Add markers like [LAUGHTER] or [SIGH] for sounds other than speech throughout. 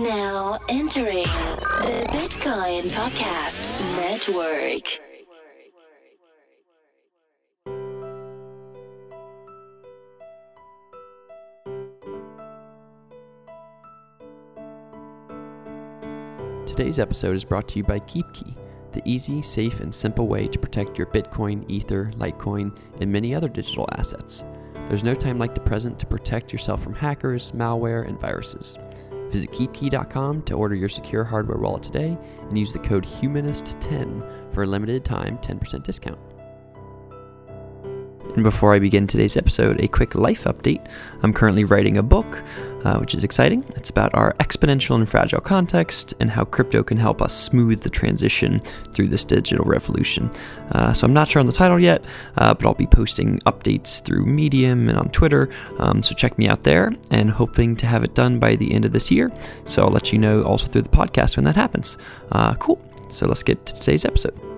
Now entering the Bitcoin Podcast Network. Today's episode is brought to you by KeepKey, the easy, safe, and simple way to protect your Bitcoin, Ether, Litecoin, and many other digital assets. There's no time like the present to protect yourself from hackers, malware, and viruses. Visit keepkey.com to order your secure hardware wallet today and use the code HUMANIST10 for a limited time 10% discount. And before I begin today's episode, a quick life update. I'm currently writing a book, uh, which is exciting. It's about our exponential and fragile context and how crypto can help us smooth the transition through this digital revolution. Uh, so I'm not sure on the title yet, uh, but I'll be posting updates through Medium and on Twitter. Um, so check me out there and hoping to have it done by the end of this year. So I'll let you know also through the podcast when that happens. Uh, cool. So let's get to today's episode.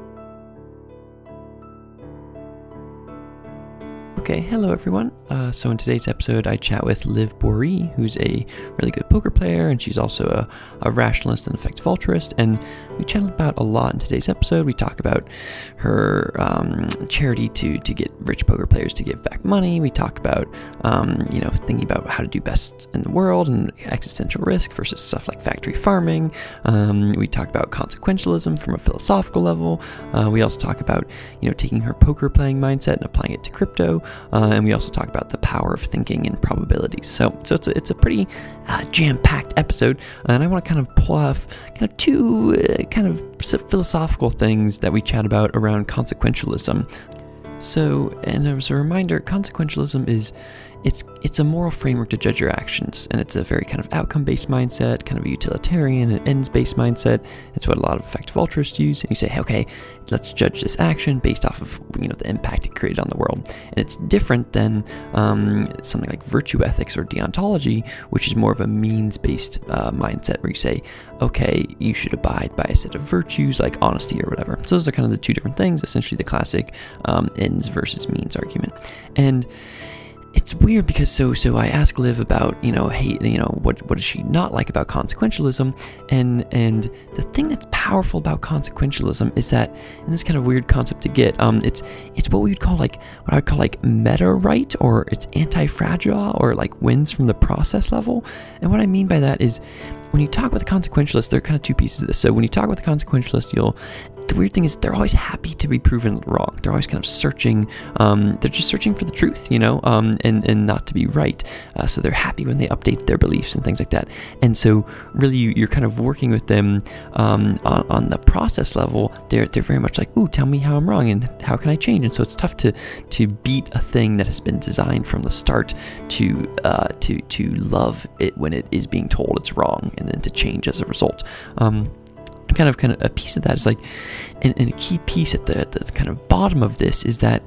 Okay, hello everyone. Uh, so in today's episode, I chat with Liv Boeree, who's a really good poker player, and she's also a, a rationalist and effective altruist. And we chat about a lot in today's episode. We talk about her um, charity to to get rich poker players to give back money. We talk about um, you know thinking about how to do best in the world and existential risk versus stuff like factory farming. Um, we talk about consequentialism from a philosophical level. Uh, we also talk about you know taking her poker playing mindset and applying it to crypto. Uh, and we also talk about the power of thinking and probabilities. So, so it's a, it's a pretty uh, jam-packed episode, and I want to kind of pull off kind of two uh, kind of philosophical things that we chat about around consequentialism. So, and as a reminder, consequentialism is it's it's a moral framework to judge your actions, and it's a very kind of outcome-based mindset, kind of a utilitarian and ends-based mindset. It's what a lot of effective altruists use. And you say, okay, let's judge this action based off of you know the impact it created on the world, and it's different than um, something like virtue ethics or deontology, which is more of a means-based uh, mindset where you say, okay, you should abide by a set of virtues like honesty or whatever. So those are kind of the two different things. Essentially, the classic um, ends versus means argument, and it's weird because so so I ask Liv about you know hey you know what what does she not like about consequentialism? And and the thing that's powerful about consequentialism is that and this kind of weird concept to get um it's it's what we would call like what I would call like meta right or it's anti fragile or like wins from the process level. And what I mean by that is when you talk with a consequentialist there are kind of two pieces of this. So when you talk with a consequentialist you'll the weird thing is they're always happy to be proven wrong. They're always kind of searching. Um, they're just searching for the truth, you know, um, and and not to be right. Uh, so they're happy when they update their beliefs and things like that. And so really, you, are kind of working with them um, on, on, the process level. They're they're very much like, ooh, tell me how I'm wrong and how can I change. And so it's tough to to beat a thing that has been designed from the start to uh, to to love it when it is being told it's wrong, and then to change as a result. Um, kind of kind of a piece of that is like and, and a key piece at the, the kind of bottom of this is that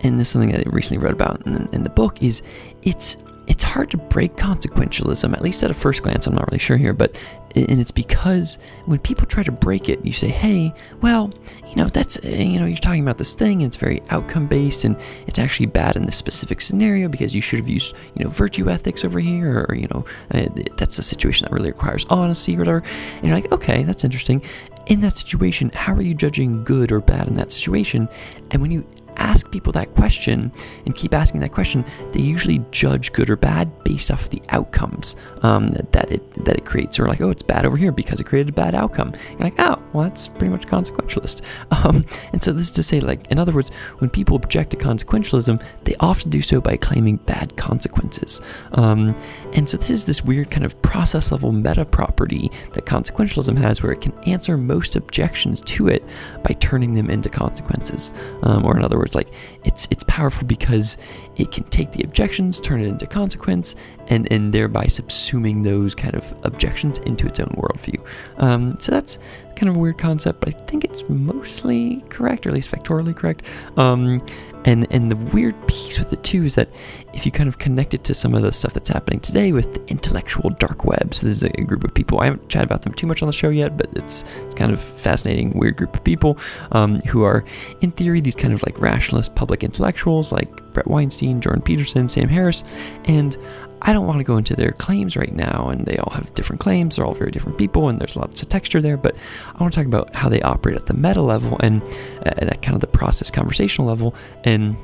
and this is something that I recently wrote about in in the book is it's it's hard to break consequentialism, at least at a first glance. I'm not really sure here, but and it's because when people try to break it, you say, "Hey, well, you know, that's uh, you know, you're talking about this thing, and it's very outcome based, and it's actually bad in this specific scenario because you should have used you know virtue ethics over here, or you know, uh, that's a situation that really requires honesty or whatever." And you're like, "Okay, that's interesting." In that situation, how are you judging good or bad in that situation? And when you ask people that question and keep asking that question, they usually judge good or bad based off of the outcomes um, that it that it creates. Or like, oh, it's bad over here because it created a bad outcome. You're like, oh, well, that's pretty much consequentialist. [LAUGHS] Um, and so this is to say, like, in other words, when people object to consequentialism, they often do so by claiming bad consequences. Um, and so this is this weird kind of process level meta property that consequentialism has, where it can answer most objections to it by turning them into consequences. Um, or in other words words, like it's it's powerful because it can take the objections, turn it into consequence, and and thereby subsuming those kind of objections into its own worldview. Um, so that's kind of a weird concept, but I think it's mostly correct, or at least factorially correct. Um, and and the weird piece with it too is that if you kind of connect it to some of the stuff that's happening today with the intellectual dark web, so this is a group of people. I haven't chatted about them too much on the show yet, but it's it's kind of fascinating, weird group of people um, who are, in theory, these kind of like rationalist public intellectuals like Bret Weinstein, Jordan Peterson, Sam Harris, and I don't want to go into their claims right now, and they all have different claims. They're all very different people, and there's lots of texture there. But I want to talk about how they operate at the meta level and at kind of the process conversational level, and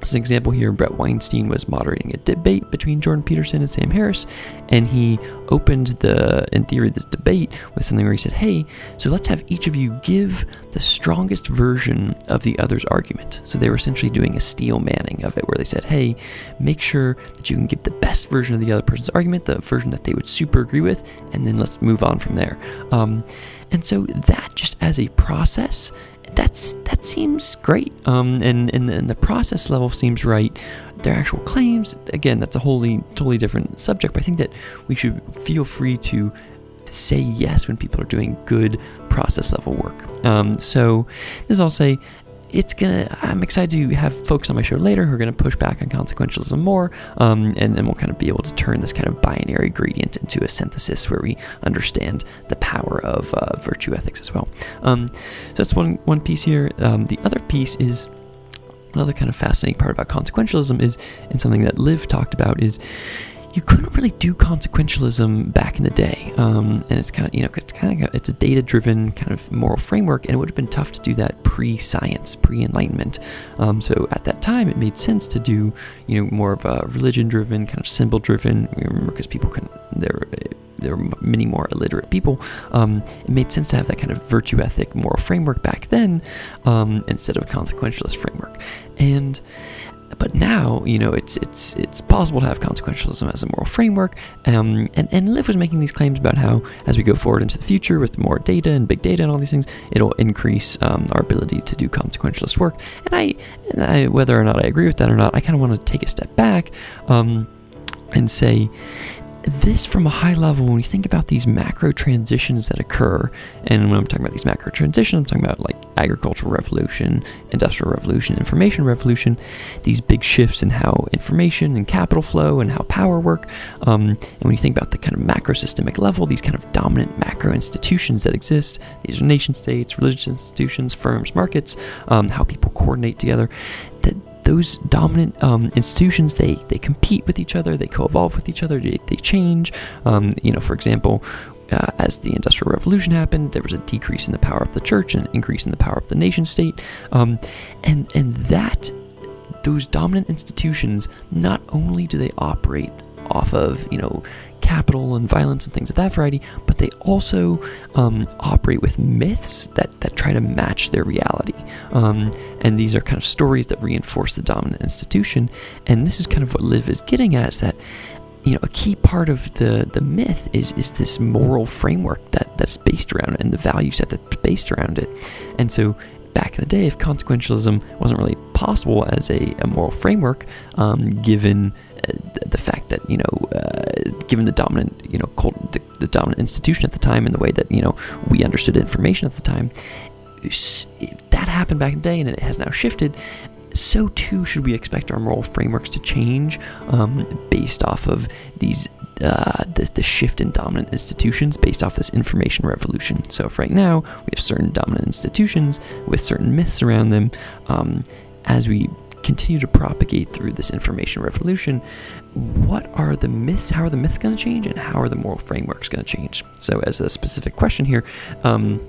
as an example here, Bret Weinstein was moderating a debate between Jordan Peterson and Sam Harris, and he opened the, in theory, this debate with something where he said, Hey, so let's have each of you give the strongest version of the other's argument. So they were essentially doing a steel manning of it, where they said, Hey, make sure that you can give the best version of the other person's argument, the version that they would super agree with, and then let's move on from there. Um, and so that just as a process that's that seems great. Um, and, and, and the process level seems right. Their actual claims, again, that's a wholly totally different subject. But I think that we should feel free to say yes when people are doing good process level work. Um, so this I'll say it's gonna i'm excited to have folks on my show later who are gonna push back on consequentialism more um, and then we'll kind of be able to turn this kind of binary gradient into a synthesis where we understand the power of uh, virtue ethics as well. Um, so that's one one piece here. Um, the other piece is another kind of fascinating part about consequentialism is and something that liv talked about is you couldn't really do consequentialism back in the day. Um, and it's kind of, you know, it's kind of, it's a data driven kind of moral framework, and it would have been tough to do that pre science, pre enlightenment. Um, so at that time, it made sense to do, you know, more of a religion driven, kind of symbol driven, because people can, there, there were many more illiterate people. Um, it made sense to have that kind of virtue ethic moral framework back then um, instead of a consequentialist framework. And but now, you know, it's it's it's possible to have consequentialism as a moral framework. Um, and and Liv was making these claims about how, as we go forward into the future with more data and big data and all these things, it'll increase um, our ability to do consequentialist work. And I, and I, whether or not I agree with that or not, I kind of want to take a step back um, and say this from a high level, when you think about these macro transitions that occur, and when I'm talking about these macro transitions, I'm talking about like agricultural revolution, industrial revolution, information revolution, these big shifts in how information and capital flow and how power work. Um, and when you think about the kind of macro systemic level, these kind of dominant macro institutions that exist, these are nation states, religious institutions, firms, markets, um, how people coordinate together, that those dominant um, institutions they they compete with each other, they co-evolve with each other, they, they change. Um, you know, for example. Uh, as the Industrial Revolution happened, there was a decrease in the power of the church and an increase in the power of the nation state, um, and and that those dominant institutions not only do they operate off of you know capital and violence and things of that variety, but they also um, operate with myths that, that try to match their reality. Um, and these are kind of stories that reinforce the dominant institution. And this is kind of what Liv is getting at is that you know, a key part of the, the myth is is this moral framework that, that's based around it and the value set that's based around it. And so back in the day, if consequentialism wasn't really possible as a, a moral framework, um, given the fact that you know, uh, given the dominant you know cult, the, the, dominant institution at the time and the way that you know we understood information at the time, that happened back in the day, and it has now shifted. So too should we expect our moral frameworks to change um, based off of these uh, the, the shift in dominant institutions based off this information revolution. So, if right now we have certain dominant institutions with certain myths around them, um, as we continue to propagate through this information revolution, what are the myths? How are the myths going to change, and how are the moral frameworks going to change? So, as a specific question here, um,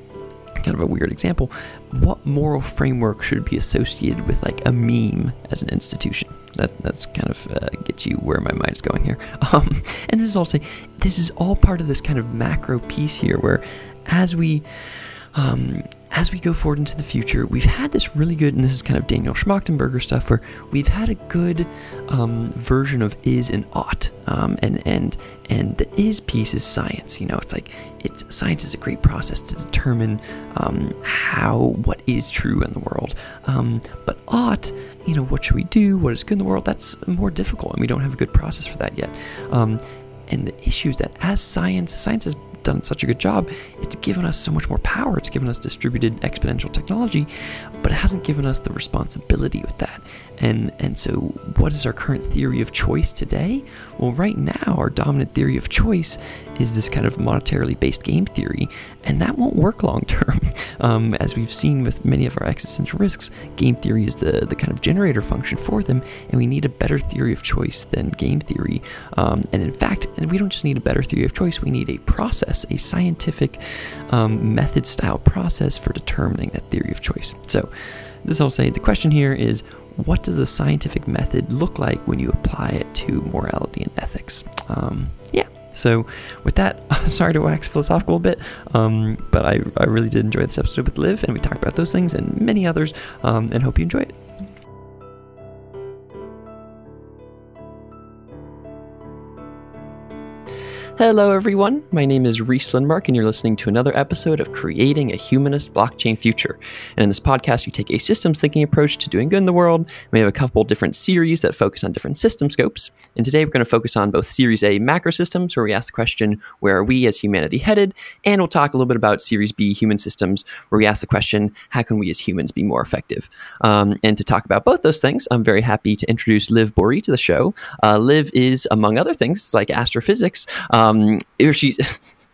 kind of a weird example, what moral framework should be associated with like a meme as an institution? That that's kind of uh, gets you where my mind is going here. [LAUGHS] Um, and this is also this is all part of this kind of macro piece here, where as we um, as we go forward into the future, we've had this really good, and this is kind of Daniel Schmachtenberger stuff, where we've had a good um, version of is and ought, um, and and and the is piece is science. You know, it's like it's science is a great process to determine um, how what is true in the world. Um, but ought, you know, what should we do? What is good in the world? That's more difficult, and we don't have a good process for that yet. Um, and the issue is that as science, science has done such a good job. It's given us so much more power. It's given us distributed exponential technology, but it hasn't given us the responsibility with that. And and so what is our current theory of choice today? Well, right now our dominant theory of choice is this kind of monetarily based game theory, and that won't work long term. [LAUGHS] Um, as we've seen with many of our existential risks, game theory is the, the kind of generator function for them, and we need a better theory of choice than game theory. Um, and in fact, and we don't just need a better theory of choice, we need a process, a scientific um, method style process for determining that theory of choice. So, this I'll say the question here is what does a scientific method look like when you apply it to morality and ethics? Um, yeah. So, with that, [LAUGHS] sorry to wax philosophical a bit, um, but I, I really did enjoy this episode with Liv, and we talked about those things and many others, um, and hope you enjoy it. Hello, everyone. My name is Rhys Lindmark, and you're listening to another episode of Creating a Humanist Blockchain Future. And in this podcast, we take a systems thinking approach to doing good in the world. We have a couple different series that focus on different system scopes. And today, we're going to focus on both Series A macro systems, where we ask the question, where are we as humanity headed? And we'll talk a little bit about Series B human systems, where we ask the question, how can we as humans be more effective? Um, and to talk about both those things, I'm very happy to introduce Liv Boeree to the show. Uh, Liv is, among other things, like astrophysics. Um, um, she's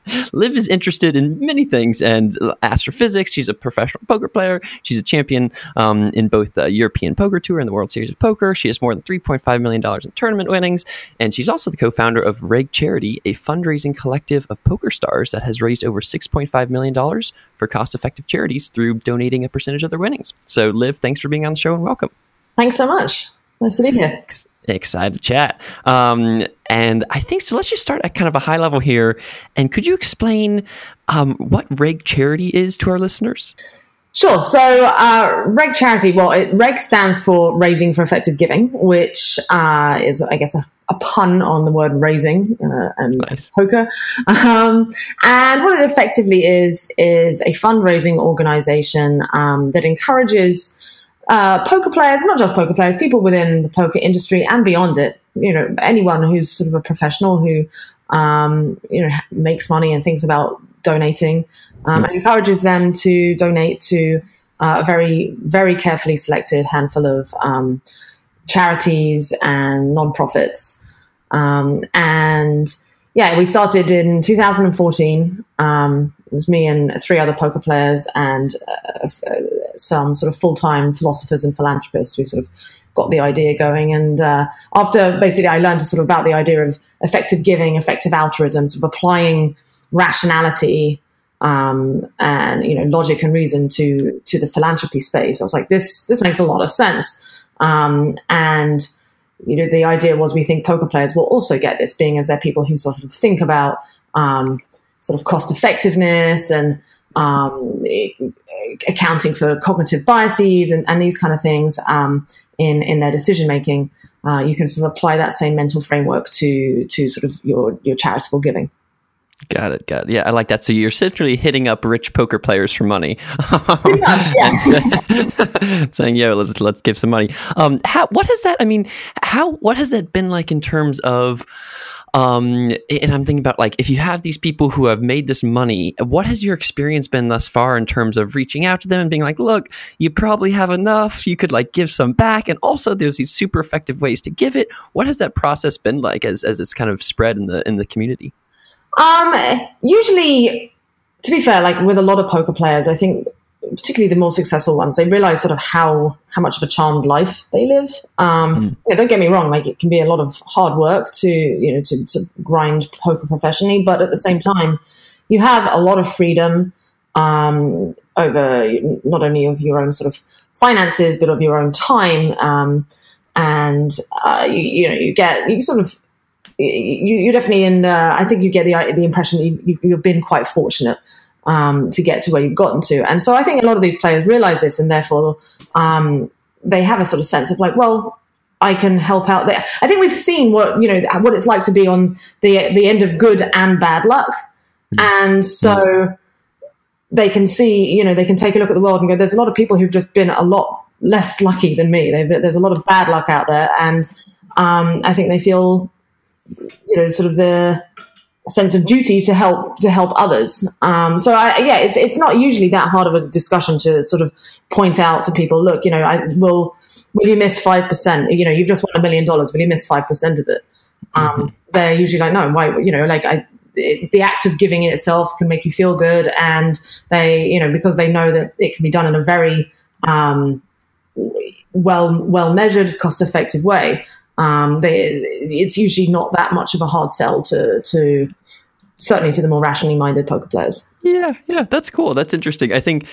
[LAUGHS] Liv is interested in many things and astrophysics. She's a professional poker player. She's a champion um, in both the European Poker Tour and the World Series of Poker. She has more than $3.5 million in tournament winnings. And she's also the co founder of REG Charity, a fundraising collective of poker stars that has raised over $6.5 million for cost effective charities through donating a percentage of their winnings. So, Liv, thanks for being on the show and welcome. Thanks so much. Nice to be here. Excited to chat. Um, and I think so. Let's just start at kind of a high level here. And could you explain um, what REG Charity is to our listeners? Sure. So, uh, REG Charity, well, it, REG stands for Raising for Effective Giving, which uh, is, I guess, a, a, pun on the word raising uh, and nice. poker. Um, and what it effectively is, is a fundraising organization um, that encourages uh, poker players, not just poker players, people within the poker industry and beyond it, you know, anyone who's sort of a professional who, um, you know, makes money and thinks about donating, um, and encourages them to donate to uh, a very, very carefully selected handful of um, charities and nonprofits. Um, and yeah, we started in 2014. Um, it was me and three other poker players and uh, uh, some sort of full time philosophers and philanthropists who sort of got the idea going. And uh, after basically, I learned sort of about the idea of effective giving, effective altruism, sort of applying rationality um, and you know logic and reason to to the philanthropy space. I was like, this this makes a lot of sense. Um, and you know, the idea was we think poker players will also get this, being as they're people who sort of think about um, sort of cost effectiveness and um, accounting for cognitive biases and, and these kind of things um, in in their decision making. Uh, you can sort of apply that same mental framework to to sort of your your charitable giving. Got it. Got it. Yeah, I like that. So you're essentially hitting up rich poker players for money, much, [LAUGHS] yeah. [LAUGHS] saying, "Yo, let's let's give some money." Um, how? What has that? I mean, how? What has that been like in terms of? Um, and I'm thinking about like if you have these people who have made this money, what has your experience been thus far in terms of reaching out to them and being like, look, you probably have enough, you could like give some back, and also there's these super effective ways to give it. What has that process been like as as it's kind of spread in the in the community? Um, usually, to be fair, like with a lot of poker players, I think particularly the more successful ones, they realize sort of how how much of a charmed life they live. Um, mm. you know, don't get me wrong; like it can be a lot of hard work to you know to, to grind poker professionally, but at the same time, you have a lot of freedom um, over not only of your own sort of finances, but of your own time. Um, and uh, you, you, know, you get you sort of you, you definitely in. Uh, I think you get the the impression that you, you've been quite fortunate um, to get to where you've gotten to. And so I think a lot of these players realize this, and therefore um, they have a sort of sense of like, well, I can help out there. I think we've seen what you know what it's like to be on the the end of good and bad luck, mm-hmm. and so they can see, you know, they can take a look at the world and go, "There's a lot of people who've just been a lot less lucky than me. They've, there's a lot of bad luck out there," and um, I think they feel, you know, sort of the sense of duty to help to help others. Um, so I, yeah, it's it's not usually that hard of a discussion to sort of point out to people. Look, you know, I will will you miss five percent? You know, you've just won a million dollars. Will you miss five percent of it? Um, mm-hmm. They're usually like, no, why? You know, like I it, the act of giving in itself can make you feel good, and they, you know, because they know that it can be done in a very um, well well measured, cost effective way. Um, they, it's usually not that much of a hard sell to to certainly to the more rationally minded poker players. Yeah, yeah, that's cool. That's interesting. I think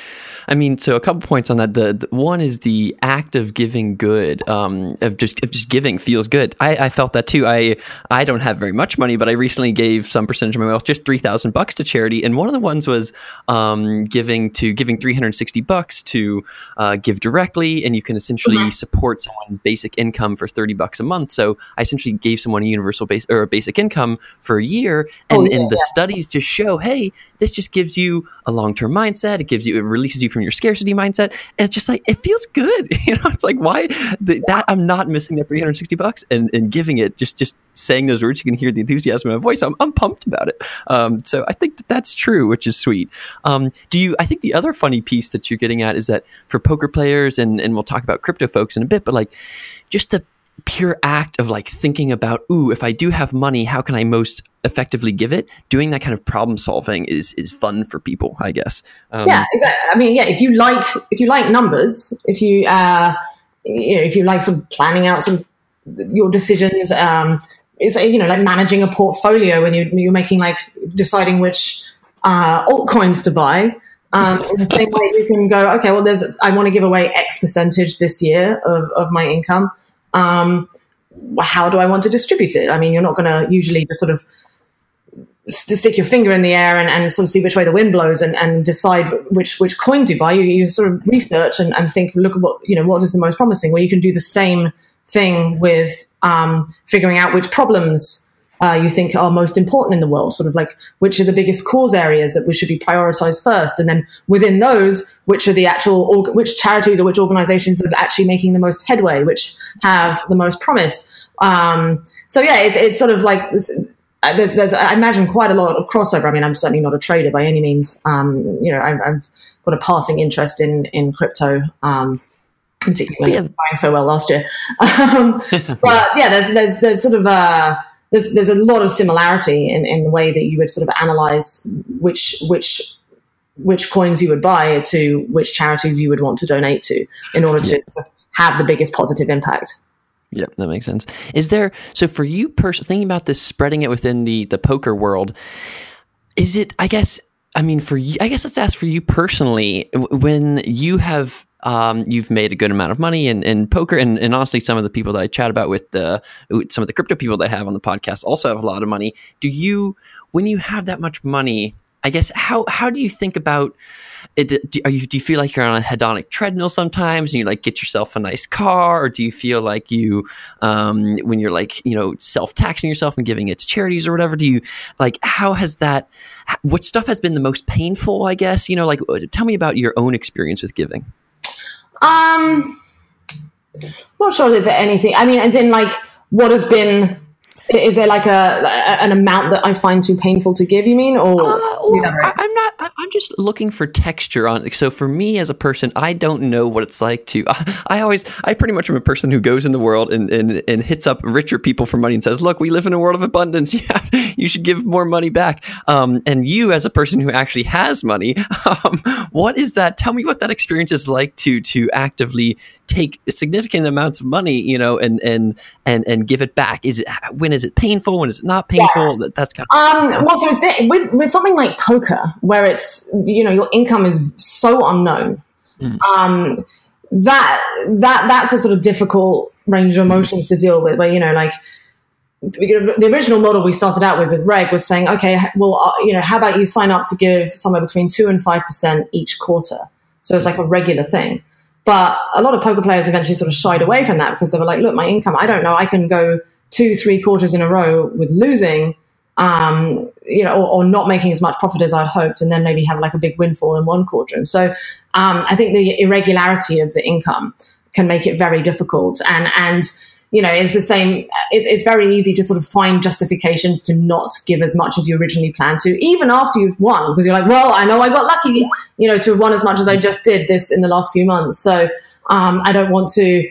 I mean, so a couple points on that. The, the one is the act of giving good, um, of just of just giving feels good. I, I, felt that too. I I don't have very much money, but I recently gave some percentage of my wealth, just three thousand bucks to charity, and one of the ones was um, giving to giving three hundred sixty bucks to uh, GiveDirectly, and you can essentially mm-hmm. support someone's basic income for thirty bucks a month. So I essentially gave someone a universal base or a basic income for a year, and, oh, yeah, and the yeah. studies just show, hey, this just gives you a long term mindset. It gives you, it releases you from your scarcity mindset. And it's just like, it feels good. [LAUGHS] You know, it's like, why the, that I'm not missing that 360 bucks and, and giving it just, just saying those words. You can hear the enthusiasm in my voice. I'm, I'm pumped about it. Um, so I think that that's true, which is sweet. Um, do you, I think the other funny piece that you're getting at is that for poker players, and, and we'll talk about crypto folks in a bit, but like just the pure act of like thinking about, ooh, if I do have money, how can I most effectively give it? Doing that kind of problem solving is is fun for people, I guess. Um, yeah, exactly. I mean, yeah, if you like if you like numbers, if you uh, you know, if you like some planning out some your decisions, um, it's you know like managing a portfolio when you you're making like deciding which uh, altcoins to buy. Um, in the same way, you can go, okay, well, there's I want to give away X percentage this year of, of my income um, how do I want to distribute it? I mean, you're not going to usually just sort of stick your finger in the air and, and sort of see which way the wind blows and, and decide which which coins you buy. You, you sort of research and, and think, look at what you know, what is the most promising. Well, you can do the same thing with um, figuring out which problems uh, you think are most important in the world, sort of like which are the biggest cause areas that we should be prioritized first, and then within those, which are the actual org- which charities or which organizations are actually making the most headway, which have the most promise. Um, so yeah, it's it's sort of like this, uh, there's, there's, I imagine quite a lot of crossover. I mean, I'm certainly not a trader by any means. Um, you know, I, have got a passing interest in in crypto. Um, particularly yeah. buying so well last year. [LAUGHS] Um, but yeah, there's there's there's sort of a there's there's a lot of similarity in, in the way that you would sort of analyze which which which coins you would buy to which charities you would want to donate to in order to yeah. have the biggest positive impact. Yeah, that makes sense. Is there so for you personally thinking about this spreading it within the the poker world? Is it? I guess. I mean, for you, I guess let's ask for you personally. When you have um, you've made a good amount of money in, in poker. And, and honestly, some of the people that I chat about with the some of the crypto people that I have on the podcast also have a lot of money. Do you, when you have that much money, I guess how how do you think about it? Do, you, do you feel like you're on a hedonic treadmill sometimes, and you like get yourself a nice car, or do you feel like you, um, when you're like you know self taxing yourself and giving it to charities or whatever? Do you like how has that? What stuff has been the most painful? I guess you know, like tell me about your own experience with giving. Um, not sure that anything. I mean, as in like what has been is there like a an amount that I find too painful to give? You mean, or, uh, or I, am not. I'm just looking for texture on. So for me as a person, I don't know what it's like to. I, [LAUGHS] I always, I pretty much am a person who goes in the world and, and and hits up richer people for money and says, "Look, we live in a world of abundance. [LAUGHS] Yeah, you should give more money back." Um, and you, as a person who actually has money, [LAUGHS] um, what is that? Tell me what that experience is like to to actively take significant amounts of money, you know, and and and and give it back? Is it when is it painful? When is it not painful? Yeah. That's kind of um. Well, so it's with with something like poker, where it's you know your income is so unknown. Mm. Um, that that that's a sort of difficult range of emotions to deal with. Where you know, like the original model we started out with with REG was saying, okay, well, uh, you know, how about you sign up to give somewhere between two and five percent each quarter? So it's like a regular thing. But a lot of poker players eventually sort of shied away from that because they were like, look, my income, I don't know, I can go two, three quarters in a row with losing, um, you know, or, or, not making as much profit as I'd hoped, and then maybe have like a big windfall in one quarter. And so um, I think the irregularity of the income can make it very difficult. And, and, you know, it's the same. It's, it's very easy to sort of find justifications to not give as much as you originally planned to, even after you've won, because you're like, well, I know I got lucky, you know, to have won as much as I just did this in the last few months. So um, I don't want to,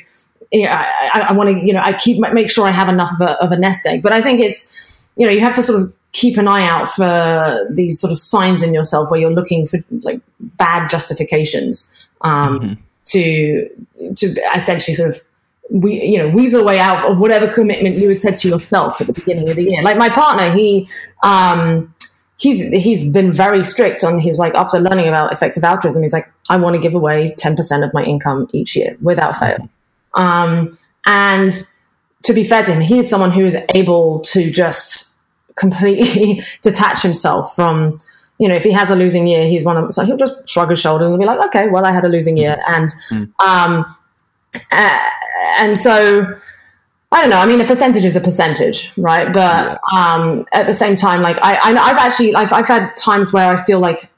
you know, I, I want to, you know, I keep make sure I have enough of a, of a nest egg. But I think it's, you know, you have to sort of keep an eye out for these sort of signs in yourself where you're looking for like bad justifications um, mm-hmm. to to essentially sort of we you know weasel way out of whatever commitment you had said to yourself at the beginning of the year. Like my partner, he um, he's he's been very strict on. He's like after learning about effective altruism, he's like, I want to give away ten percent of my income each year without fail. Um, and to be fair to him, he is someone who is able to just completely [LAUGHS] detach himself from you know, if he has a losing year, he's one of so he'll just shrug his shoulders and be like, okay, well, I had a losing year, and mm. um, uh, and so I don't know. I mean, a percentage is a percentage, right? But yeah. um, at the same time, like I, I, have actually, like, I've had times where I feel like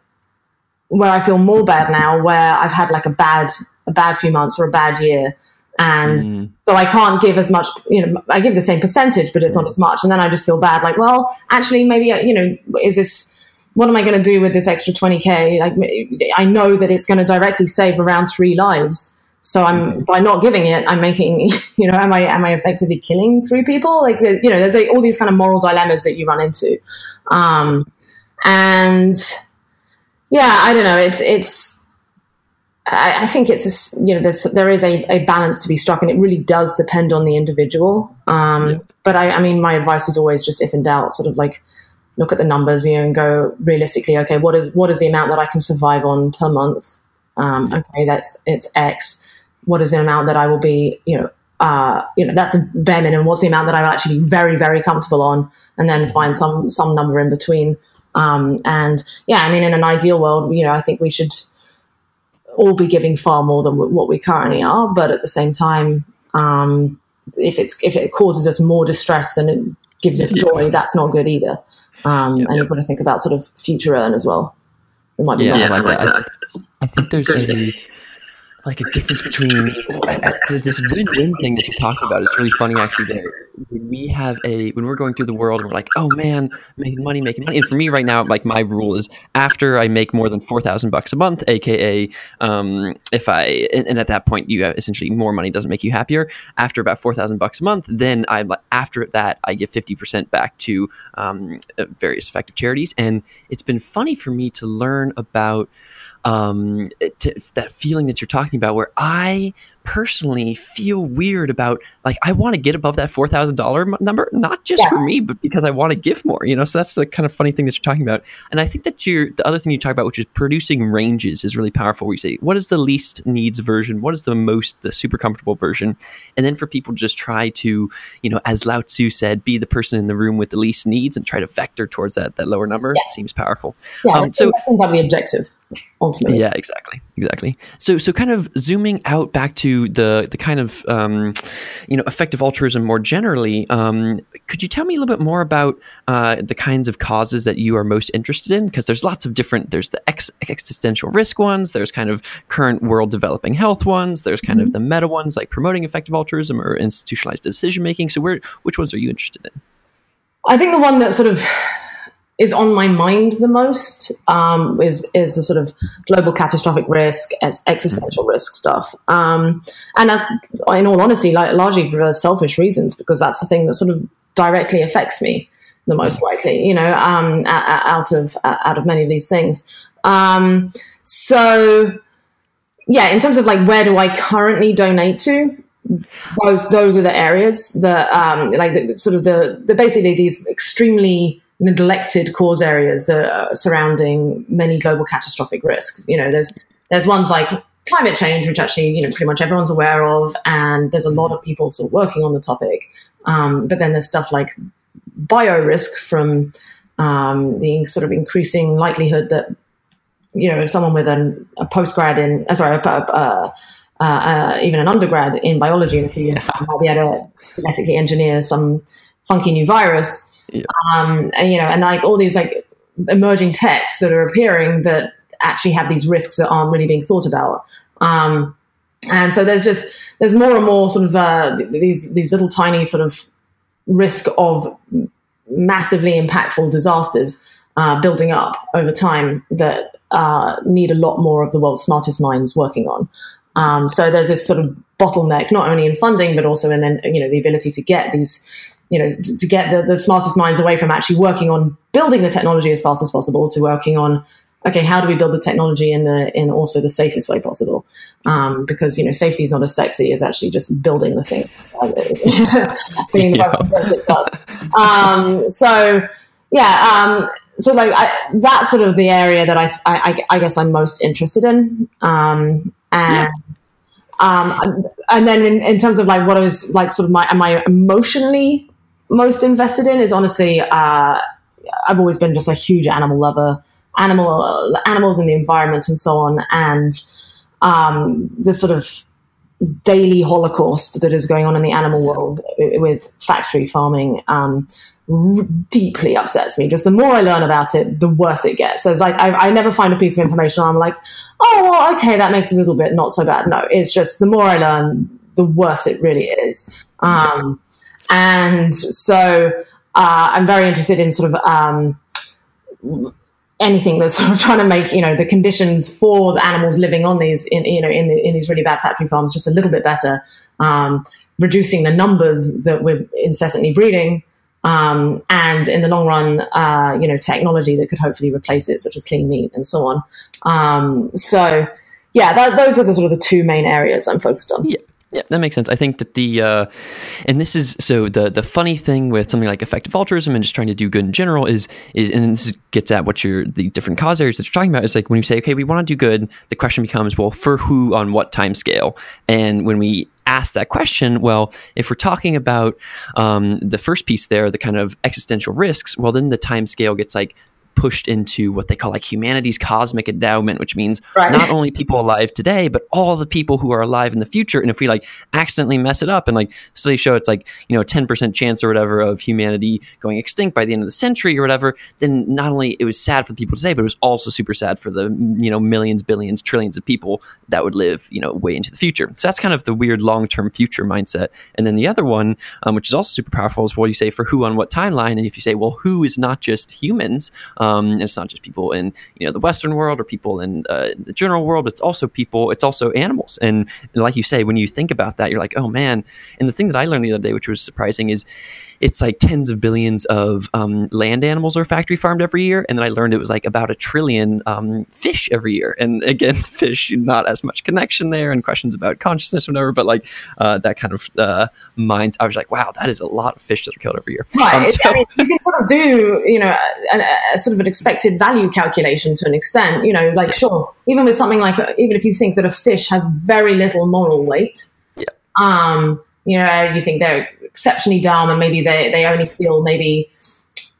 where I feel more bad now, where I've had like a bad, a bad few months or a bad year, and mm. so I can't give as much. You know, I give the same percentage, but it's not as much, and then I just feel bad. Like, well, actually, maybe you know, is this? What am I going to do with this extra twenty k? Like, I know that it's going to directly save around three lives so I'm by not giving it, I'm making [LAUGHS] you know, am I am I effectively killing three people? Like you know, there's all these kind of moral dilemmas that you run into, um, and yeah, I don't know. It's it's. I, I think it's a, you know there's there is a, a balance to be struck, and it really does depend on the individual. Um, yeah. But I, I mean, my advice is always just if in doubt, sort of like look at the numbers, you know, and go realistically. Okay, what is what is the amount that I can survive on per month? Um, okay, that's it's X what is the amount that I will be, you know, uh, you know, that's a bare minimum. What's the amount that I'm actually be very, very comfortable on, and then find some some number in between. Um, and yeah, I mean, in an ideal world, you know, I think we should all be giving far more than what we currently are. But at the same time, um, if it's if it causes us more distress than it gives us joy, that's not good either. Um, yeah, and you've got to think about sort of future earn as well. It might be yeah, like that. I, I, think there's a like a difference between this win-win thing that you're talking about is really funny actually there when we have a when we're going through the world and we're like oh man making money making money and for me right now like my rule is after i make more than 4000 bucks a month aka um, if i and, and, at that point you have essentially more money doesn't make you happier. After about 4000 bucks a month then I'm after that i give 50% back to um, various effective charities. And it's been funny for me to learn about um, to, that feeling that you're talking about, where I personally feel weird about like I want to get above that four thousand dollar number, not just yeah. for me, but because I want to give more. You know, so that's the kind of funny thing that you're talking about. And I think that you're the other thing you talk about, which is producing ranges, is really powerful. Where you say, what is the least needs version? What is the most the super comfortable version? And then for people to just try to, you know, as Lao Tzu said, be the person in the room with the least needs and try to vector towards that that lower number. Yeah. seems powerful. Yeah, um, so that seems like the objective ultimately. Yeah, exactly, exactly. So so kind of zooming out back to the the kind of um, you know effective altruism more generally, um, could you tell me a little bit more about uh, the kinds of causes that you are most interested in? Because there's lots of different. There's the ex- existential risk ones. There's kind of current world developing health ones. There's kind mm-hmm. of the meta ones like promoting effective altruism or institutionalized decision making. So where which ones are you interested in? I think the one that sort of is on my mind the most um, is is the sort of global catastrophic risk, as existential risk stuff, um, and as, in all honesty, like largely for selfish reasons, because that's the thing that sort of directly affects me the most likely, you know, um, out of out of many of these things. Um, so, yeah, in terms of like where do I currently donate to, those those are the areas that um, like the, sort of the the basically these extremely neglected cause areas that are surrounding many global catastrophic risks. You know, there's there's ones like climate change, which actually you know pretty much everyone's aware of, and there's a lot of people sort of working on the topic. Um, but then there's stuff like bio risk from um, the sort of increasing likelihood that you know someone with an, a postgrad in uh, sorry a, a, uh, even an undergrad in biology in a few years time might be able to genetically engineer some funky new virus yeah. Um, and, you know, and like all these like emerging texts that are appearing that actually have these risks that aren't really being thought about. Um, and so there's just there's more and more sort of uh, these these little tiny sort of risk of massively impactful disasters uh, building up over time that uh, need a lot more of the world's smartest minds working on. Um, so there's this sort of bottleneck, not only in funding but also in then you know the ability to get these you know, to, to get the, the smartest minds away from actually working on building the technology as fast as possible to working on okay, how do we build the technology in the in also the safest way possible? Um, because you know, safety is not as sexy as actually just building the thing. [LAUGHS] being the um, so yeah, um, so like I, that's sort of the area that I, I, I guess I'm most interested in, um, and. Yeah. Um, and then in, in, terms of like what I was like sort of my am I emotionally most invested in is honestly uh, I've always been just a huge animal lover animal animals in the environment and so on, and um, the sort of daily holocaust that is going on in the animal world with factory farming um, r- deeply upsets me. Just the more I learn about it, the worse it gets. So it's like I, I never find a piece of information. I'm like, oh, well, okay, that makes it a little bit not so bad. No, it's just the more I learn, the worse it really is. Um, and so uh, I'm very interested in sort of um, anything that's [LAUGHS] sort of trying to make you know the conditions for the animals living on these in you know in, the, in these really bad factory farms just a little bit better. Um, reducing the numbers that we're incessantly breeding um, and in the long run uh, you know technology that could hopefully replace it such as clean meat and so on. Um, so yeah that, those are the sort of the two main areas i'm focused on. Yeah yeah, that makes sense. I think that the uh, and this is so the the funny thing with something like effective altruism and just trying to do good in general is is and this gets at what you're the different cause areas that you're talking about is like when you say okay we want to do good the question becomes well for who on what time scale and when we ask that question well if we're talking about um, the first piece there the kind of existential risks well then the time scale gets like pushed into what they call like humanity's cosmic endowment, which means right. not only people alive today, but all the people who are alive in the future. And if we like accidentally mess it up and like studies show it's like, you know, 10% chance or whatever of humanity going extinct by the end of the century or whatever, then not only it was sad for the people today, but it was also super sad for the, you know, millions, billions, trillions of people that would live, you know, way into the future. So that's kind of the weird long-term future mindset. And then the other one, um, which is also super powerful is what you say for who on what timeline. And if you say, well, who is not just humans, um, it's not just people in you know the Western world or people in uh, the general world. It's also people. It's also animals. And like you say, when you think about that, you're like, oh man. And the thing that I learned the other day, which was surprising, is it's like tens of billions of um, land animals are factory farmed every year, and then I learned it was like about a trillion um, fish every year. And again, [LAUGHS] fish not as much connection there, and questions about consciousness, or whatever. But like uh, that kind of uh, minds, I was like, wow, that is a lot of fish that are killed every year. Right. Um, so- I mean, you can sort of do, you know, a, a, sort of an expected value calculation to an extent. You know, like sure, even with something like even if you think that a fish has very little moral weight. Yeah. Um, you know, you think they're exceptionally dumb and maybe they, they only feel maybe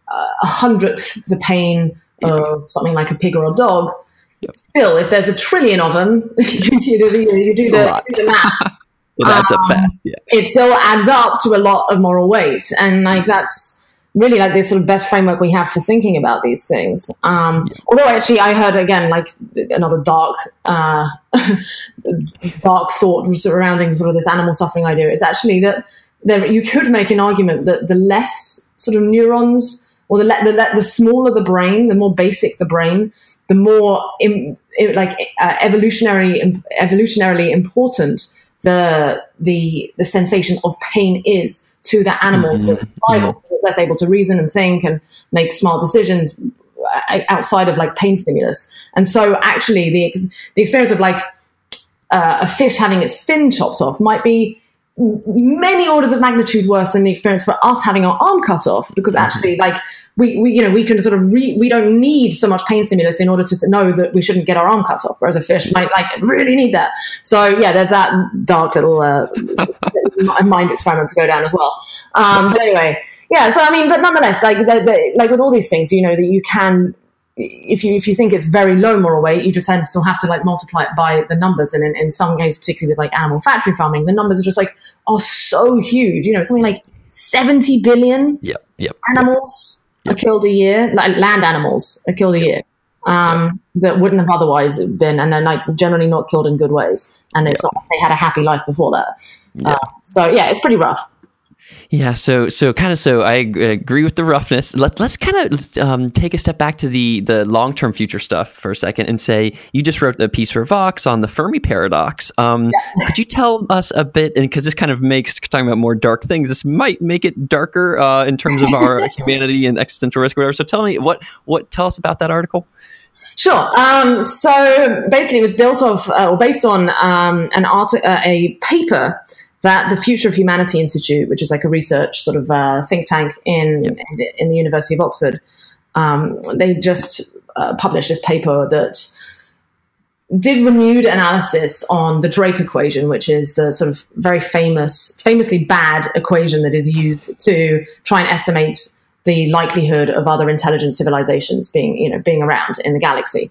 uh, a hundredth the pain of something like a pig or a dog. Yep. Still, if there's a trillion of them, you, do, you, you do, the, do the math. [LAUGHS] it adds um, up fast. Yeah. It still adds up to a lot of moral weight, and like that's really like the sort of best framework we have for thinking about these things. Um, although actually, I heard again like another dark, uh, [LAUGHS] dark thought surrounding sort of this animal suffering idea is actually that there you could make an argument that the less sort of neurons or the the, the smaller the brain, the more basic the brain, the more in, like uh, evolutionary evolutionarily important the the the sensation of pain is to the animal mm-hmm. survival. Mm-hmm. It's less able to reason and think and make smart decisions uh, outside of like pain stimulus. And so, actually, the ex- the experience of like uh, a fish having its fin chopped off might be many orders of magnitude worse than the experience for us having our arm cut off because mm-hmm. actually like we, we you know we can sort of re, we don't need so much pain stimulus in order to, to, know that we shouldn't get our arm cut off whereas a fish might like really need that so yeah there's that dark little uh, [LAUGHS] mind experiment to go down as well um, but anyway yeah so i mean but nonetheless like the, the, like with all these things you know that you can if you if you think it's very low moral weight, you just then still have to like multiply it by the numbers. And in, in some cases, particularly with like animal factory farming, the numbers are just like are so huge. You know, something like seventy billion yep, yep, animals yep. are killed a year, like land animals are killed a year. Um, that wouldn't have otherwise been, and they're like generally not killed in good ways, and it's not like they had a happy life before that. Uh, so yeah, it's pretty rough. Yeah, so so kind of so I agree with the roughness. Let, let's kind of um, take a step back to the the long term future stuff for a second and say you just wrote a piece for Vox on the Fermi paradox. Um, yeah. [LAUGHS] Could you tell us a bit? And because this kind of makes talking about more dark things, this might make it darker uh, in terms of our [LAUGHS] humanity and existential risk, or whatever. So tell me what what tell us about that article. Sure. Um, so basically, it was built off uh, or based on um, an art, uh, a paper that the Future of Humanity Institute, which is like a research sort of uh, think tank in, yep. in, the, in, the, University of Oxford, um, they just uh, published this paper that did renewed analysis on the Drake equation, which is the sort of very famous, famously bad equation that is used to try and estimate the likelihood of other intelligent civilizations being, you know, being around in the galaxy,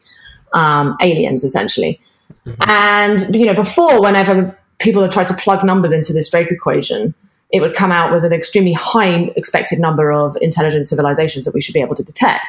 um, aliens essentially. Mm-hmm. And you know, before, whenever people had tried to plug numbers into this Drake equation, it would come out with an extremely high expected number of intelligent civilizations that we should be able to detect.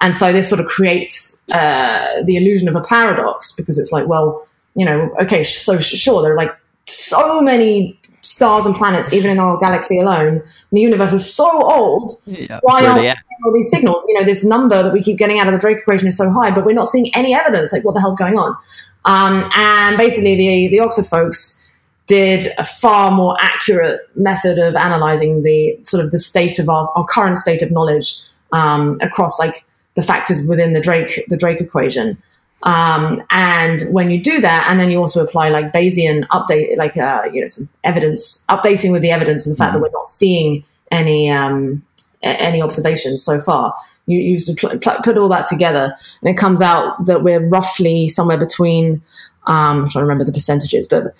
And so this sort of creates uh, the illusion of a paradox because it's like, well, you know, okay, so sure, there are like so many stars and planets, even in our galaxy alone. The universe is so old. Yeah, why are all these signals? You know, this number that we keep getting out of the Drake equation is so high, but we're not seeing any evidence. Like, what the hell's going on? Um, and basically, the the Oxford folks did a far more accurate method of analyzing the sort of the state of our, our current state of knowledge um, across like the factors within the Drake the Drake equation. Um, and when you do that, and then you also apply like Bayesian update, like uh, you know some evidence updating with the evidence and the fact mm-hmm. that we're not seeing any um, any observations so far. You, you pl- pl- put all that together, and it comes out that we're roughly somewhere between. Um, I'm trying to remember the percentages, but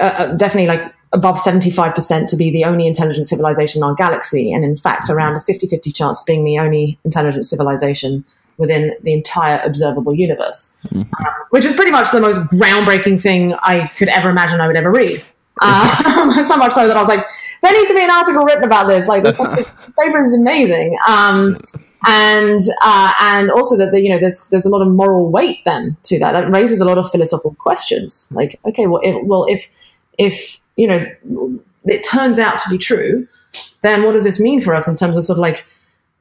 uh, definitely like above 75% to be the only intelligent civilization in our galaxy, and in fact, around a 50 50 chance being the only intelligent civilization within the entire observable universe, mm-hmm. um, which is pretty much the most groundbreaking thing I could ever imagine I would ever read. Um, [LAUGHS] so much so that I was like, there needs to be an article written about this. Like, this, this [LAUGHS] paper is amazing. Um, and uh, and also that the, you know there's there's a lot of moral weight then to that. That raises a lot of philosophical questions. Like, okay, well, if, well, if if you know it turns out to be true, then what does this mean for us in terms of sort of like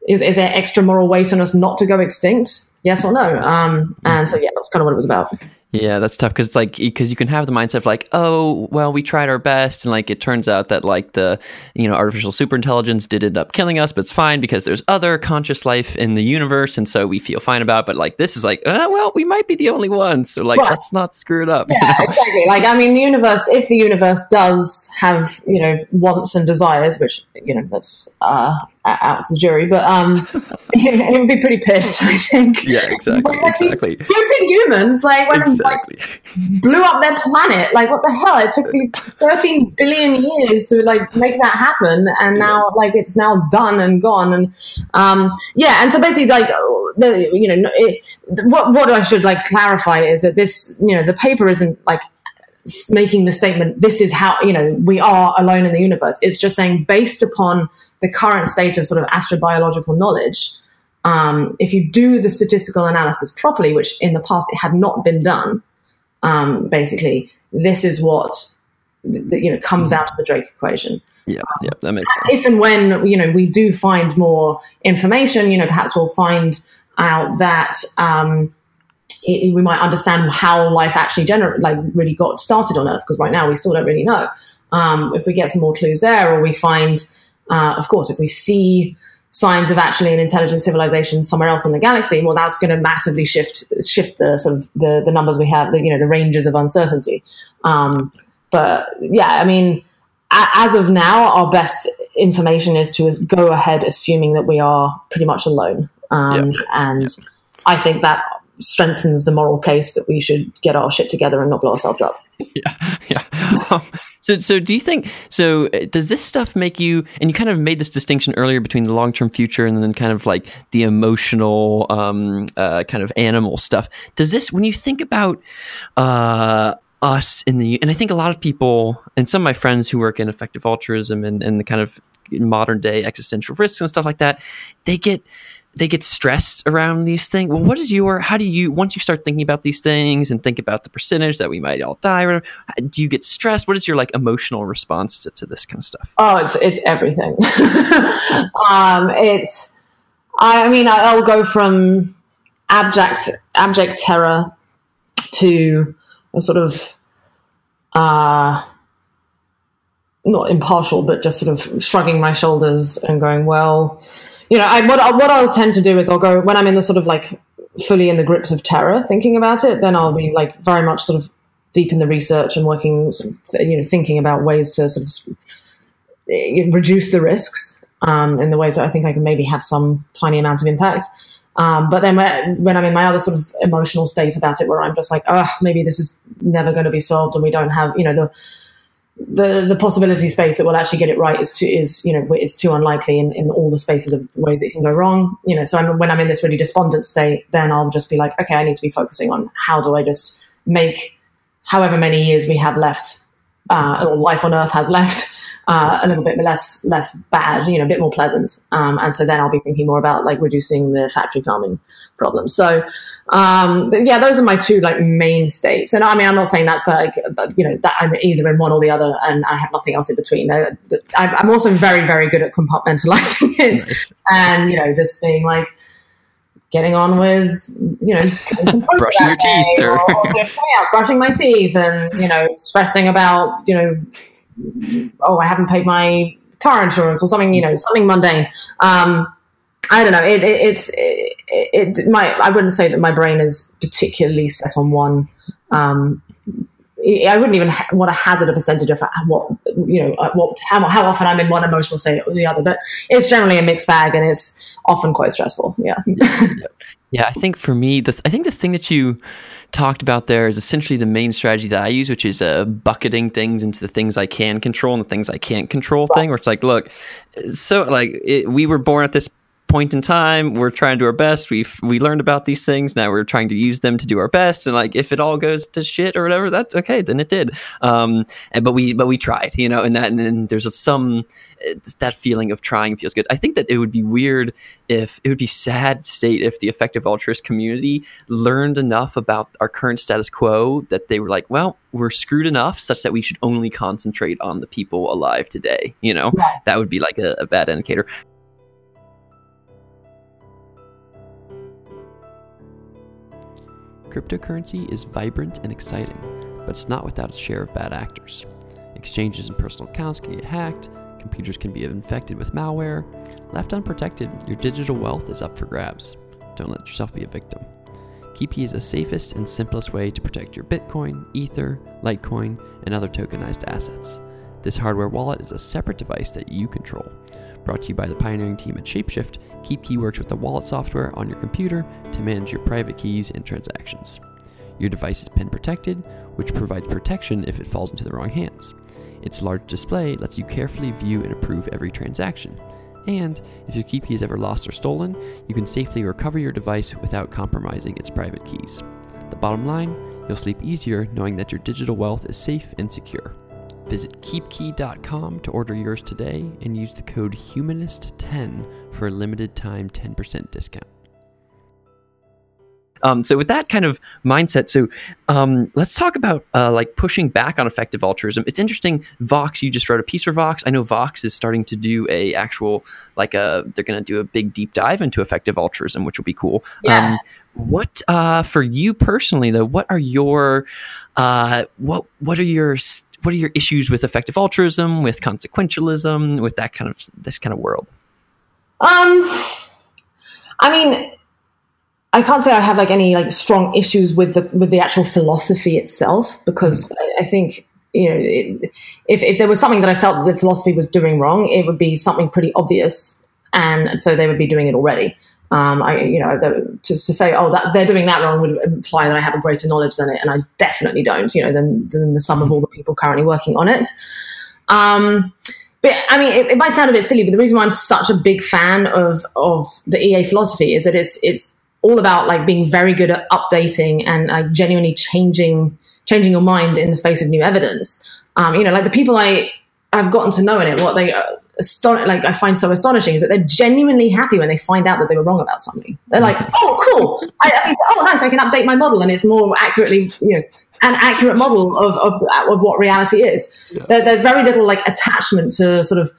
is is there extra moral weight on us not to go extinct? Yes or no? Um, and so yeah, that's kind of what it was about. Yeah, that's tough because it's like because you can have the mindset of like, oh, well, we tried our best, and like it turns out that like the you know artificial superintelligence did end up killing us, but it's fine because there's other conscious life in the universe, and so we feel fine about. It. But like this is like, uh, well, we might be the only ones, so like right. let's not screw it up. Yeah, you know? exactly. Like I mean, the universe, if the universe does have you know wants and desires, which you know that's uh, out to the jury, but um, [LAUGHS] [LAUGHS] it would be pretty pissed, I think. Yeah, exactly. Like, exactly. Stupid humans, like when exactly. like, blew up their planet. Like, what the hell? It took me 13 billion years to like make that happen, and now like it's now done and gone. And um, yeah, and so basically, like the you know, it, what what I should like clarify is that this you know the paper isn't like making the statement this is how you know we are alone in the universe. It's just saying based upon the current state of sort of astrobiological knowledge um, if you do the statistical analysis properly which in the past it had not been done um, basically this is what you know comes out of the drake equation. Yeah yeah that makes sense. if and when you know we do find more information you know perhaps we'll find out that um, it, we might understand how life actually gener- like really got started on Earth because right now we still don't really know. Um, if we get some more clues there, or we find, uh, of course, if we see signs of actually an intelligent civilization somewhere else in the galaxy, well, that's going to massively shift shift the sort of the, the numbers we have, the, you know, the ranges of uncertainty. Um, but yeah, I mean, a- as of now, our best information is to go ahead assuming that we are pretty much alone, um, yep. and yep. I think that strengthens the moral case that we should get our shit together and not blow ourselves up. [LAUGHS] Yeah, yeah. Um, so, so do you think? So, uh, does this stuff make you? And you kind of made this distinction earlier between the long-term future and then kind of like the emotional, um, uh, kind of animal stuff. Does this, when you think about uh, us in the, and I think a lot of people, and some of my friends who work in effective altruism and, and the kind of modern day existential risks and stuff like that, they get they get stressed around these things. Well, what is your? How do you once you start thinking about these things and think about the percentage that we might all die? Do you get stressed? What is your like emotional response to, to this kind of stuff? Oh, it's it's everything. [LAUGHS] um, it's I mean I'll go from abject abject terror to a sort of uh not impartial, but just sort of shrugging my shoulders and going, well, you know, I, what, what I'll tend to do is I'll go, when I'm in the sort of like fully in the grips of terror thinking about it, then I'll be like very much sort of deep in the research and working, you know, thinking about ways to sort of reduce the risks um, in the ways that I think I can maybe have some tiny amount of impact. Um, but then when I'm in my other sort of emotional state about it, where I'm just like, oh, maybe this is never going to be solved, and we don't have, you know, the the the possibility space that will actually get it right is too is you know it's too unlikely in, in all the spaces of ways it can go wrong you know. So I'm, when i'm in this really despondent state then i'll just be like okay i need to be focusing on how do i just make however many years we have left uh, or life on earth has left uh, a little bit less less bad, you know, a bit more pleasant. Um, and so then I'll be thinking more about like reducing the factory farming problems. So um, yeah, those are my two like main states. And I mean, I'm not saying that's like you know that I'm either in one or the other, and I have nothing else in between. I'm also very very good at compartmentalizing [LAUGHS] it, nice. and you know, just being like getting on with you know [LAUGHS] brushing your teeth or, or, or [LAUGHS] yeah, brushing my teeth and you know stressing about you know oh, I haven't paid my car insurance or something, you know, something mundane. Um, I don't know. It, it, it's it, it, my. I wouldn't say that my brain is particularly set on one. Um, I wouldn't even ha- want to hazard a percentage of what you know, uh, what how, how often I'm in one emotional state or the other. But it's generally a mixed bag, and it's often quite stressful. Yeah. [LAUGHS] yeah, I think for me, the I think the thing that you talked about there is essentially the main strategy that I use, which is uh, bucketing things into the things I can control and the things I can't control thing. Where it's like, look, so like it, we were born at this point in time we're trying to do our best we've we learned about these things now we're trying to use them to do our best and like if it all goes to shit or whatever that's okay then it did. Um and but we but we tried you know and that and, and there's a, some that feeling of trying feels good. I think that it would be weird if it would be sad state if the effective altruist community learned enough about our current status quo that they were like well we're screwed enough such that we should only concentrate on the people alive today you know? Yeah. that would be like a, a bad indicator Cryptocurrency is vibrant and exciting, but it's not without its share of bad actors. Exchanges and personal accounts can get hacked, computers can be infected with malware. Left unprotected, your digital wealth is up for grabs. Don't let yourself be a victim. KeepKey is the safest and simplest way to protect your Bitcoin, Ether, Litecoin, and other tokenized assets. This hardware wallet is a separate device that you control. Brought to you by the pioneering team at Shapeshift, KeepKey works with the wallet software on your computer to manage your private keys and transactions. Your device is PIN protected, which provides protection if it falls into the wrong hands. Its large display lets you carefully view and approve every transaction. And if your KeepKey is ever lost or stolen, you can safely recover your device without compromising its private keys. The bottom line, you'll sleep easier knowing that your digital wealth is safe and secure. Visit keepkey.com to order yours today and use the code HUMANIST10 for a limited time 10% discount. Um, so with that kind of mindset, so um, let's talk about uh, like pushing back on effective altruism. It's interesting. Vox, you just wrote a piece for Vox. I know Vox is starting to do a actual like a they're going to do a big deep dive into effective altruism, which will be cool. Yeah. Um, what uh, for you personally though? What are your uh, what what are your what are your issues with effective altruism, with consequentialism, with that kind of this kind of world? Um, I mean, I can't say I have like any like strong issues with the with the actual philosophy itself because mm-hmm. I, I, think you know it, if if there was something that I felt that the philosophy was doing wrong, it would be something pretty obvious, and so they would be doing it already. Um, I, you know, the, to, to say, oh, that they're doing that wrong would imply that I have a greater knowledge than it, and I definitely don't. You know, than than the sum of all the people currently working on it. Um, but I mean, it, it, might sound a bit silly, but the reason why I'm such a big fan of of the EA philosophy is that it's it's all about like being very good at updating and like genuinely changing changing your mind in the face of new evidence. Um, you know, like the people I I've gotten to know in it, what they aston- like I find so astonishing is that they're genuinely happy when they find out that they were wrong about something. They're like, Mm-hmm. "Oh, cool! I, I mean, oh, nice! I can update my model, and it's more accurately, you know, an accurate model of of, of what reality is." There, there's very little like attachment to sort of,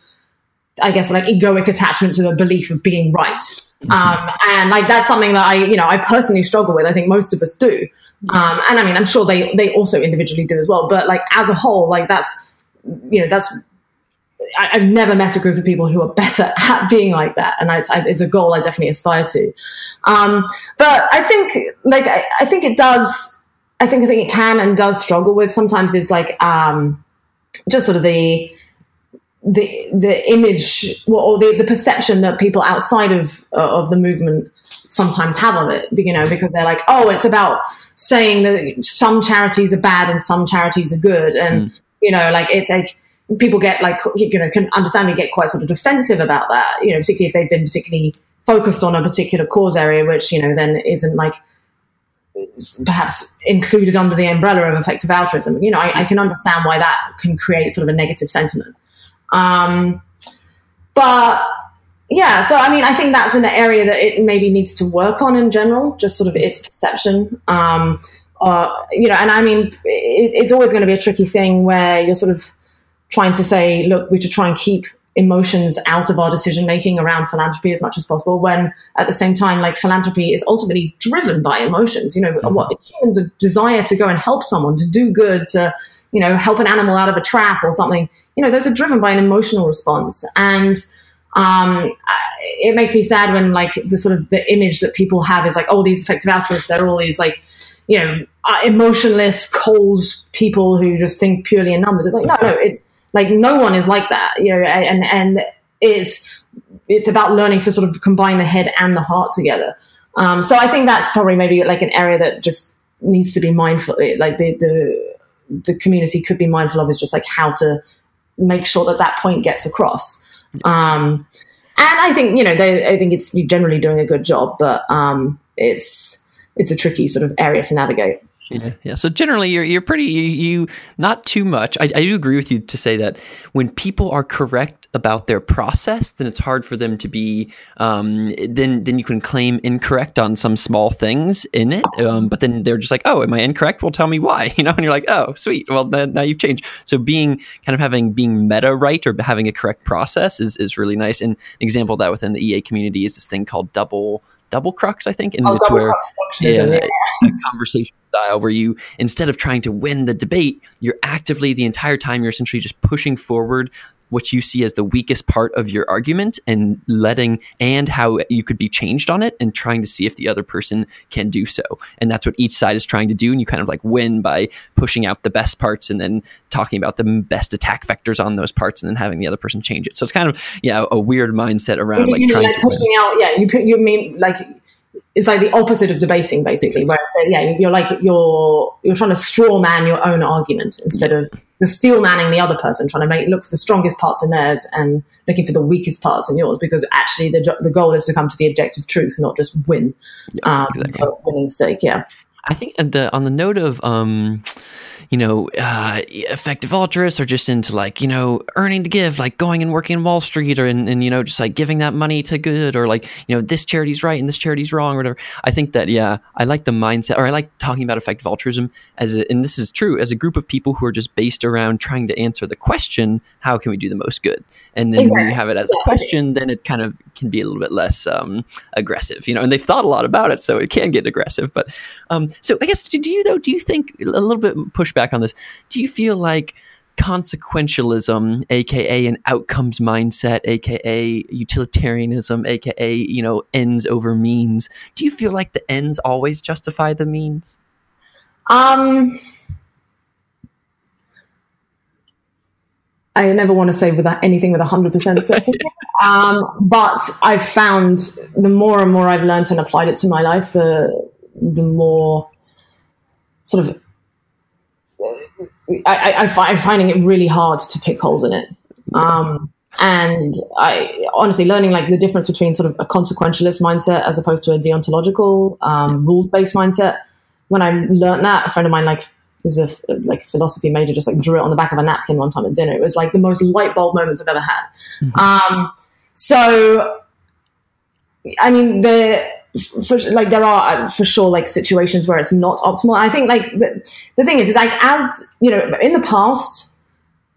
I guess, like egoic attachment to the belief of being right. Um, and like that's something that I, you know, I personally struggle with. I think most of us do. Um, and I mean, I'm sure they they also individually do as well. But like as a whole, like that's you know that's I, I've never met a group of people who are better [LAUGHS] at being like that, and it's, I, it's a goal I definitely aspire to. Um, but I think, like, I, I think it does. I think I think it can and does struggle with sometimes. is like um, just sort of the the the image or the, the perception that people outside of uh, of the movement sometimes have of it you know because they're like oh it's about saying that some charities are bad and some charities are good and Mm. you know like it's like people get like you know can understandably get quite sort of defensive about that you know particularly if they've been particularly focused on a particular cause area which you know then isn't like perhaps included under the umbrella of effective altruism you know I, I can understand why that can create sort of a negative sentiment um, but yeah, so I mean, I think that's an area that it maybe needs to work on in general, just sort of its perception. Um, uh, you know, and I mean, it, it's always going to be a tricky thing where you're sort of trying to say, look, we should try and keep emotions out of our decision making around philanthropy as much as possible when at the same time like philanthropy is ultimately driven by emotions. You know what humans a desire to go and help someone to do good to you know help an animal out of a trap or something. You know those are driven by an emotional response. And um, it makes me sad when like the sort of the image that people have is like oh these effective altruists they're all these like you know uh, emotionless cold people who just think purely in numbers. It's like no no it's like no one is like that you know and and it's it's about learning to sort of combine the head and the heart together. Um, so i think that's probably maybe like an area that just needs to be mindful like the the the community could be mindful of is just like how to make sure that that point gets across. Um, and i think you know they, i think it's generally doing a good job but um, it's it's a tricky sort of area to navigate Yeah, yeah. So generally, you're you're pretty you, you not too much. I, I do agree with you to say that when people are correct about their process, then it's hard for them to be. Um, then then you can claim incorrect on some small things in it. Um, but then they're just like, oh, am I incorrect? Well, tell me why. [LAUGHS] You know, and you're like, oh, sweet. Well, then, now you've changed. So being kind of having being meta right or having a correct process is is really nice. And an example of that within the EA community is this thing called double double crux, I think, and oh, it's where yeah, a [LAUGHS] conversation style where you instead of trying to win the debate you're actively the entire time you're essentially just pushing forward what you see as the weakest part of your argument and letting and how you could be changed on it and trying to see if the other person can do so. And that's what each side is trying to do and you kind of like win by pushing out the best parts and then talking about the best attack vectors on those parts and then having the other person change it. So it's kind of yeah a weird mindset around like trying like to win. pushing out yeah you you mean like it's like the opposite of debating basically where it's like, yeah you're like you're you're trying to straw man your own argument instead of you're steel manning the other person trying to make look for the strongest parts in theirs and looking for the weakest parts in yours because actually the, the goal is to come to the objective truth not just win Yeah, um, exactly. for winning's sake yeah I think and the, on the note of um, you know, uh, effective altruists are just into like you know earning to give, like going and working in Wall Street, or and, and you know just like giving that money to good, or like you know this charity's right and this charity's wrong, or whatever. I think that yeah, I like the mindset, or I like talking about effective altruism as a, and this is true as a group of people who are just based around trying to answer the question, how can we do the most good? And then when you have it as a question, then it kind of can be a little bit less um, aggressive, you know. And they've thought a lot about it, so it can get aggressive. But um, so I guess do, do you though? Do you think a little bit pushback on this? Do you feel like consequentialism, aka an outcomes mindset, aka utilitarianism, aka you know ends over means? Do you feel like the ends always justify the means? Um, I never want to say without anything with hundred percent certainty. [LAUGHS] um, but I've found the more and more I've learned and applied it to my life, the the more sort of I, I, I I'm finding it really hard to pick holes in it. Um, and I honestly learning like the difference between sort of a consequentialist mindset as opposed to a deontological um, rules based mindset. When I learned that, a friend of mine like who's a like philosophy major, just like drew it on the back of a napkin one time at dinner. It was like the most light bulb moments I've ever had. Mm-hmm. Um, so, I mean, the for, like there are uh, for sure like situations where it's not optimal. I think like the, the thing is, is like as you know, in the past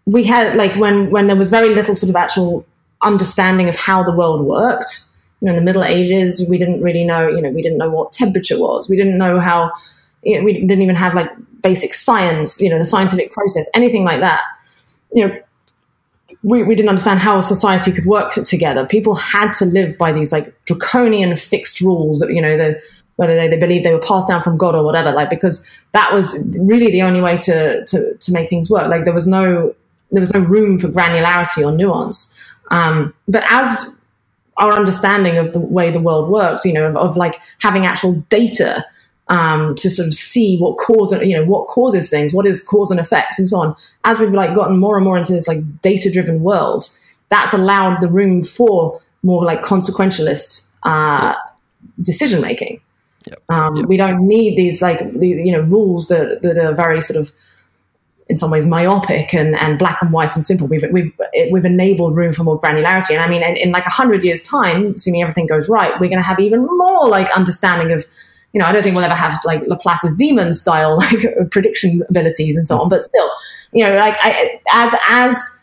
we had like when when there was very little sort of actual understanding of how the world worked. You know, in the Middle Ages, we didn't really know. You know, we didn't know what temperature was. We didn't know how. You know, we didn't even have like basic science. You know, the scientific process, anything like that. You know, we, we didn't understand how a society could work together. People had to live by these like draconian fixed rules that, you know, the, whether they, they believed they were passed down from God or whatever, like, because that was really the only way to, to, to make things work. Like there was no, there was no room for granularity or nuance. Um, but as our understanding of the way the world works, you know, of, of like having actual data um, to sort of see what cause you know what causes things, what is cause and effect, and so on. As we've like gotten more and more into this like data driven world, that's allowed the room for more like consequentialist uh, decision making. Yep. Um, yep. We don't need these like the, you know rules that that are very sort of in some ways myopic and, and black and white and simple. We've, we've, we've enabled room for more granularity. And I mean, in, in like a hundred years time, assuming everything goes right, we're going to have even more like understanding of you know, I don't think we'll ever have like Laplace's demon style [LAUGHS] like prediction abilities and so on. But still, you know, like I, as as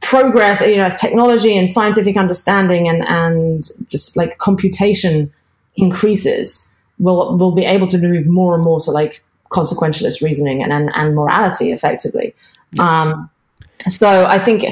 progress, you know, as technology and scientific understanding and and just like computation increases, we'll we'll be able to move more and more to like consequentialist reasoning and and, and morality effectively. Um, so I think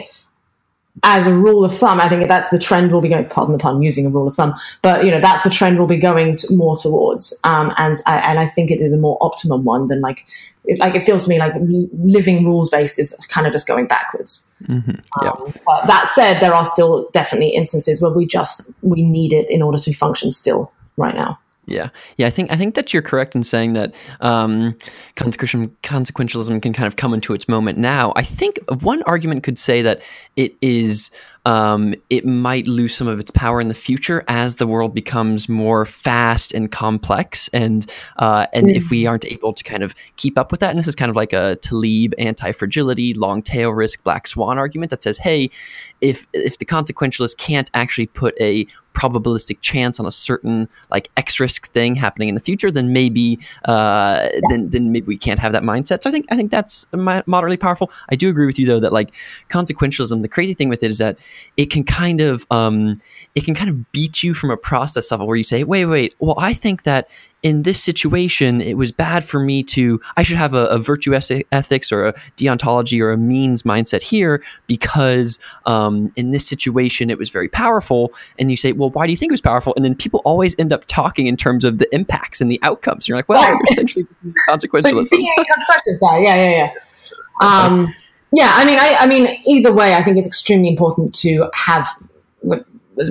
as a rule of thumb, I think that's the trend we'll be going. Pardon the pun, using a rule of thumb, but you know that's the trend we'll be going to, more towards. Um, and I, and I think it is a more optimum one than like it, like it feels to me like living rules based is kind of just going backwards. Mm-hmm. Yeah. Um, but that said, there are still definitely instances where we just we need it in order to function still right now. Yeah, yeah, I think I think that you're correct in saying that um, consequentialism can kind of come into its moment now. I think one argument could say that it is um, it might lose some of its power in the future as the world becomes more fast and complex, and uh, and mm. if we aren't able to kind of keep up with that, and this is kind of like a Taleb anti-fragility, long tail risk, black swan argument that says, hey, if if the consequentialist can't actually put a probabilistic chance on a certain like X risk thing happening in the future, then maybe uh, then then maybe we can't have that mindset. So I think I think that's moderately powerful. I do agree with you though that like consequentialism, the crazy thing with it is that it can kind of um, it can kind of beat you from a process level where you say, wait, wait, well, I think that in this situation, it was bad for me to, I should have a, a virtue ethics or a deontology or a means mindset here because um, in this situation, it was very powerful. And you say, well, why do you think it was powerful? And then people always end up talking in terms of the impacts and the outcomes. And you're like, well, you're [LAUGHS] essentially consequentialism. So yeah, yeah, yeah. Um, yeah, I mean, I, I mean, either way, I think it's extremely important to have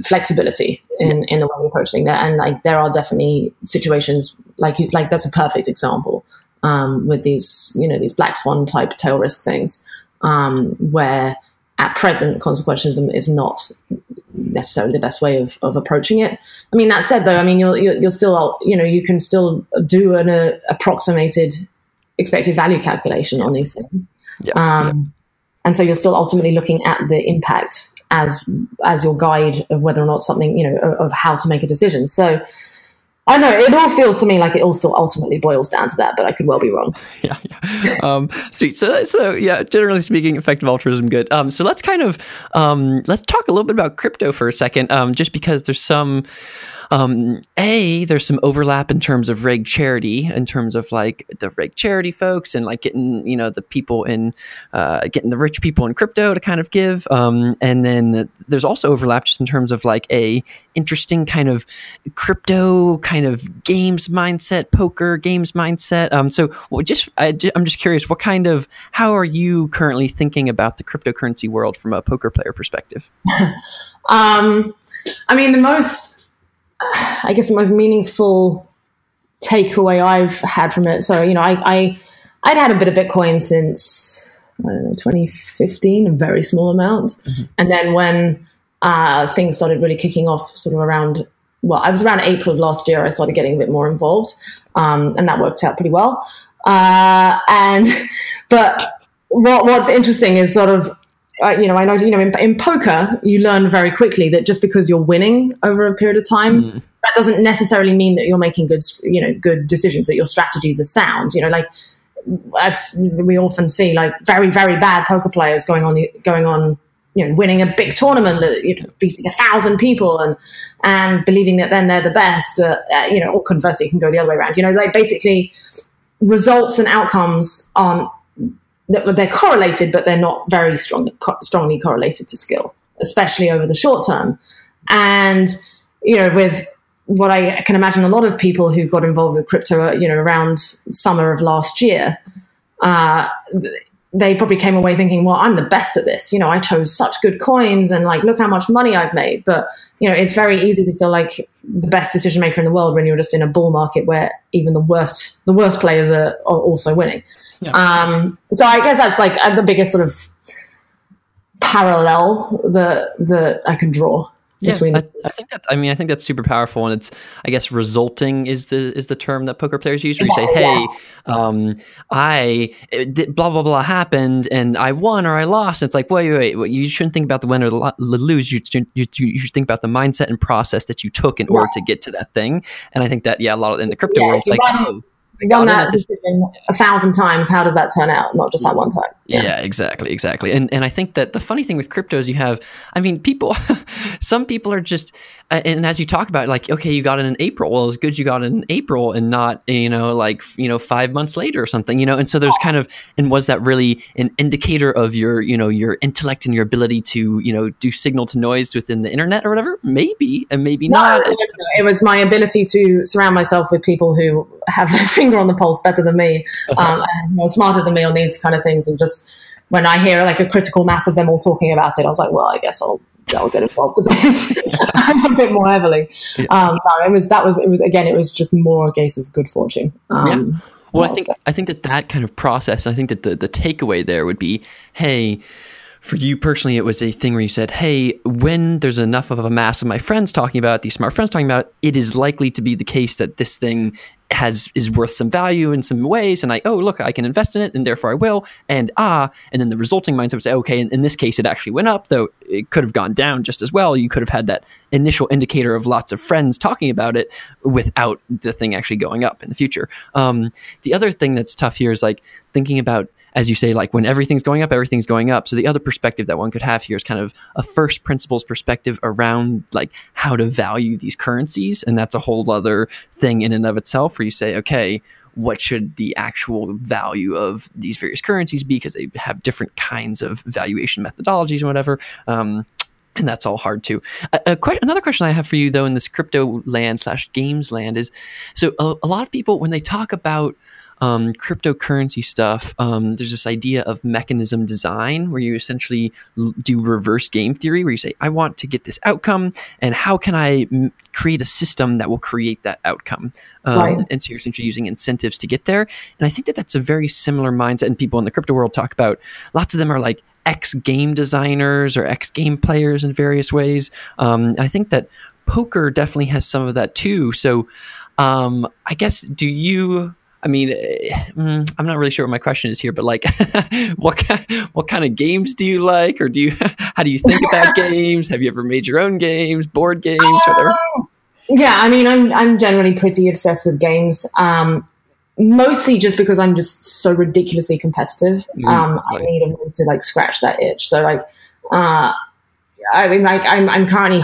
flexibility in, in the way you're approaching that. And like, there are definitely situations like you, like that's a perfect example um, with these, you know, these black swan type tail risk things um, where at present consequentialism is not necessarily the best way of, of approaching it. I mean, that said though, I mean, you're, you're, you're still, you know, you can still do an uh, approximated expected value calculation on these things. Yeah, um, yeah. And so you're still ultimately looking at the impact as as your guide of whether or not something you know of, of how to make a decision. So I know it all feels to me like it all still ultimately boils down to that, but I could well be wrong. [LAUGHS] Yeah, yeah. Um, sweet. So, so yeah. Generally speaking, effective altruism, good. Um, so let's kind of um, let's talk a little bit about crypto for a second, um, just because there's some um, a there's some overlap in terms of REG charity in terms of like the REG charity folks and like getting you know the people in uh, getting the rich people in crypto to kind of give. Um, and then there's also overlap just in terms of like a interesting kind of crypto kind of games mindset poker games mindset. Um, so just I, i'm just curious what kind of how are you currently thinking about the cryptocurrency world from a poker player perspective? [LAUGHS] Um, i mean the most I guess the most meaningful takeaway I've had from it. So, you know, I, I I'd had a bit of Bitcoin since I don't know 2015, a very small amount, mm-hmm. and then when uh, things started really kicking off, sort of around well, I was around April of last year. I started getting a bit more involved, um, and that worked out pretty well. Uh, and [LAUGHS] but what what's interesting is sort of uh, you know, I know, you know, in, in, poker, you learn very quickly that just because you're winning over a period of time, mm. that doesn't necessarily mean that you're making good, you know, good decisions, that your strategies are sound. You know, like I've, we often see like very, very bad poker players going on, going on, you know, winning a big tournament, that you know, beating a thousand people and, and believing that then they're the best, uh, uh, you know, or conversely, it can go the other way around. You know, like basically results and outcomes aren't they're correlated, but they're not very strong, strongly correlated to skill, especially over the short term. And you know, with what I can imagine, a lot of people who got involved with crypto, you know, around summer of last year, uh, they probably came away thinking, "Well, I'm the best at this. You know, I chose such good coins, and like, look how much money I've made." But you know, it's very easy to feel like the best decision maker in the world when you're just in a bull market where even the worst, the worst players are, are also winning. Yeah. Um, so I guess that's like uh, the biggest sort of parallel that that I can draw. Yeah, I, I, think that's. I mean, I think that's super powerful, and it's. I guess resulting is the is the term that poker players use. Where you say, "Hey, yeah. um, I did, blah blah blah happened, and I won or I lost." And it's like, wait, wait, wait. You shouldn't think about the win or the, lose. You, you, you should think about the mindset and process that you took in yeah. order to get to that thing. And I think that yeah, a lot of, in the crypto world, it's like, oh, done that decision a thousand times. How does that turn out? Not just that one time. Yeah. yeah, exactly, exactly. And and I think that the funny thing with crypto is you have, I mean, people, [LAUGHS] some people are just, and as you talk about, like, okay, you got it in April. Well, it's good you got it in April and not, you know, like, you know, five months later or something, you know. And so there's kind of, and was that really an indicator of your, you know, your intellect and your ability to, you know, do signal to noise within the internet or whatever? Maybe, and maybe no, not. It was my ability to surround myself with people who have their [LAUGHS] finger on the pulse better than me, [LAUGHS] um, and more smarter than me on these kind of things, and just when I hear like a critical mass of them all talking about it, I was like, well, I guess I'll I'll get involved a bit, [LAUGHS] [LAUGHS] a bit more heavily. Um, no, it was that was it was again, it was just more a case of good fortune. Um, yeah. Well, I think I think that that kind of process. I think that the the takeaway there would be, hey for you personally, it was a thing where you said, hey, when there's enough of a mass of my friends talking about it, these smart friends talking about it, it is likely to be the case that this thing has is worth some value in some ways and I oh look I can invest in it and therefore I will and ah and then the resulting mindset would say okay in, in, this case it actually went up though it could have gone down just as well. You could have had that initial indicator of lots of friends talking about it without the thing actually going up in the future. Um, the other thing that's tough here is like thinking about as you say, like when everything's going up, everything's going up. So the other perspective that one could have here is kind of a first principles perspective around like how to value these currencies. And that's a whole other thing in and of itself where you say, okay, what should the actual value of these various currencies be? Because they have different kinds of valuation methodologies and whatever. Um, and that's all hard too. A, a que- another question I have for you, though, in this crypto land slash games land is so a, a lot of people when they talk about um, cryptocurrency stuff, um, there's this idea of mechanism design where you essentially l- do reverse game theory, where you say, I want to get this outcome, and how can I m- create a system that will create that outcome? Um, right. And so you're essentially using incentives to get there. And I think that that's a very similar mindset. And people in the crypto world talk about lots of them are like, X game designers or X game players in various ways. Um, I think that poker definitely has some of that too. So, um, I guess, do you I mean, eh, mm, I'm not really sure what my question is here, but like, [LAUGHS] what kind, what kind of games do you like, or do you [LAUGHS] how do you think about [LAUGHS] games? Have you ever made your own games, board games, whatever? Um, yeah, I mean, I'm I'm generally pretty obsessed with games. Um, mostly just because I'm just so ridiculously competitive. Mm, um, I need a way to like scratch that itch. So like, uh, I mean, like I'm I'm currently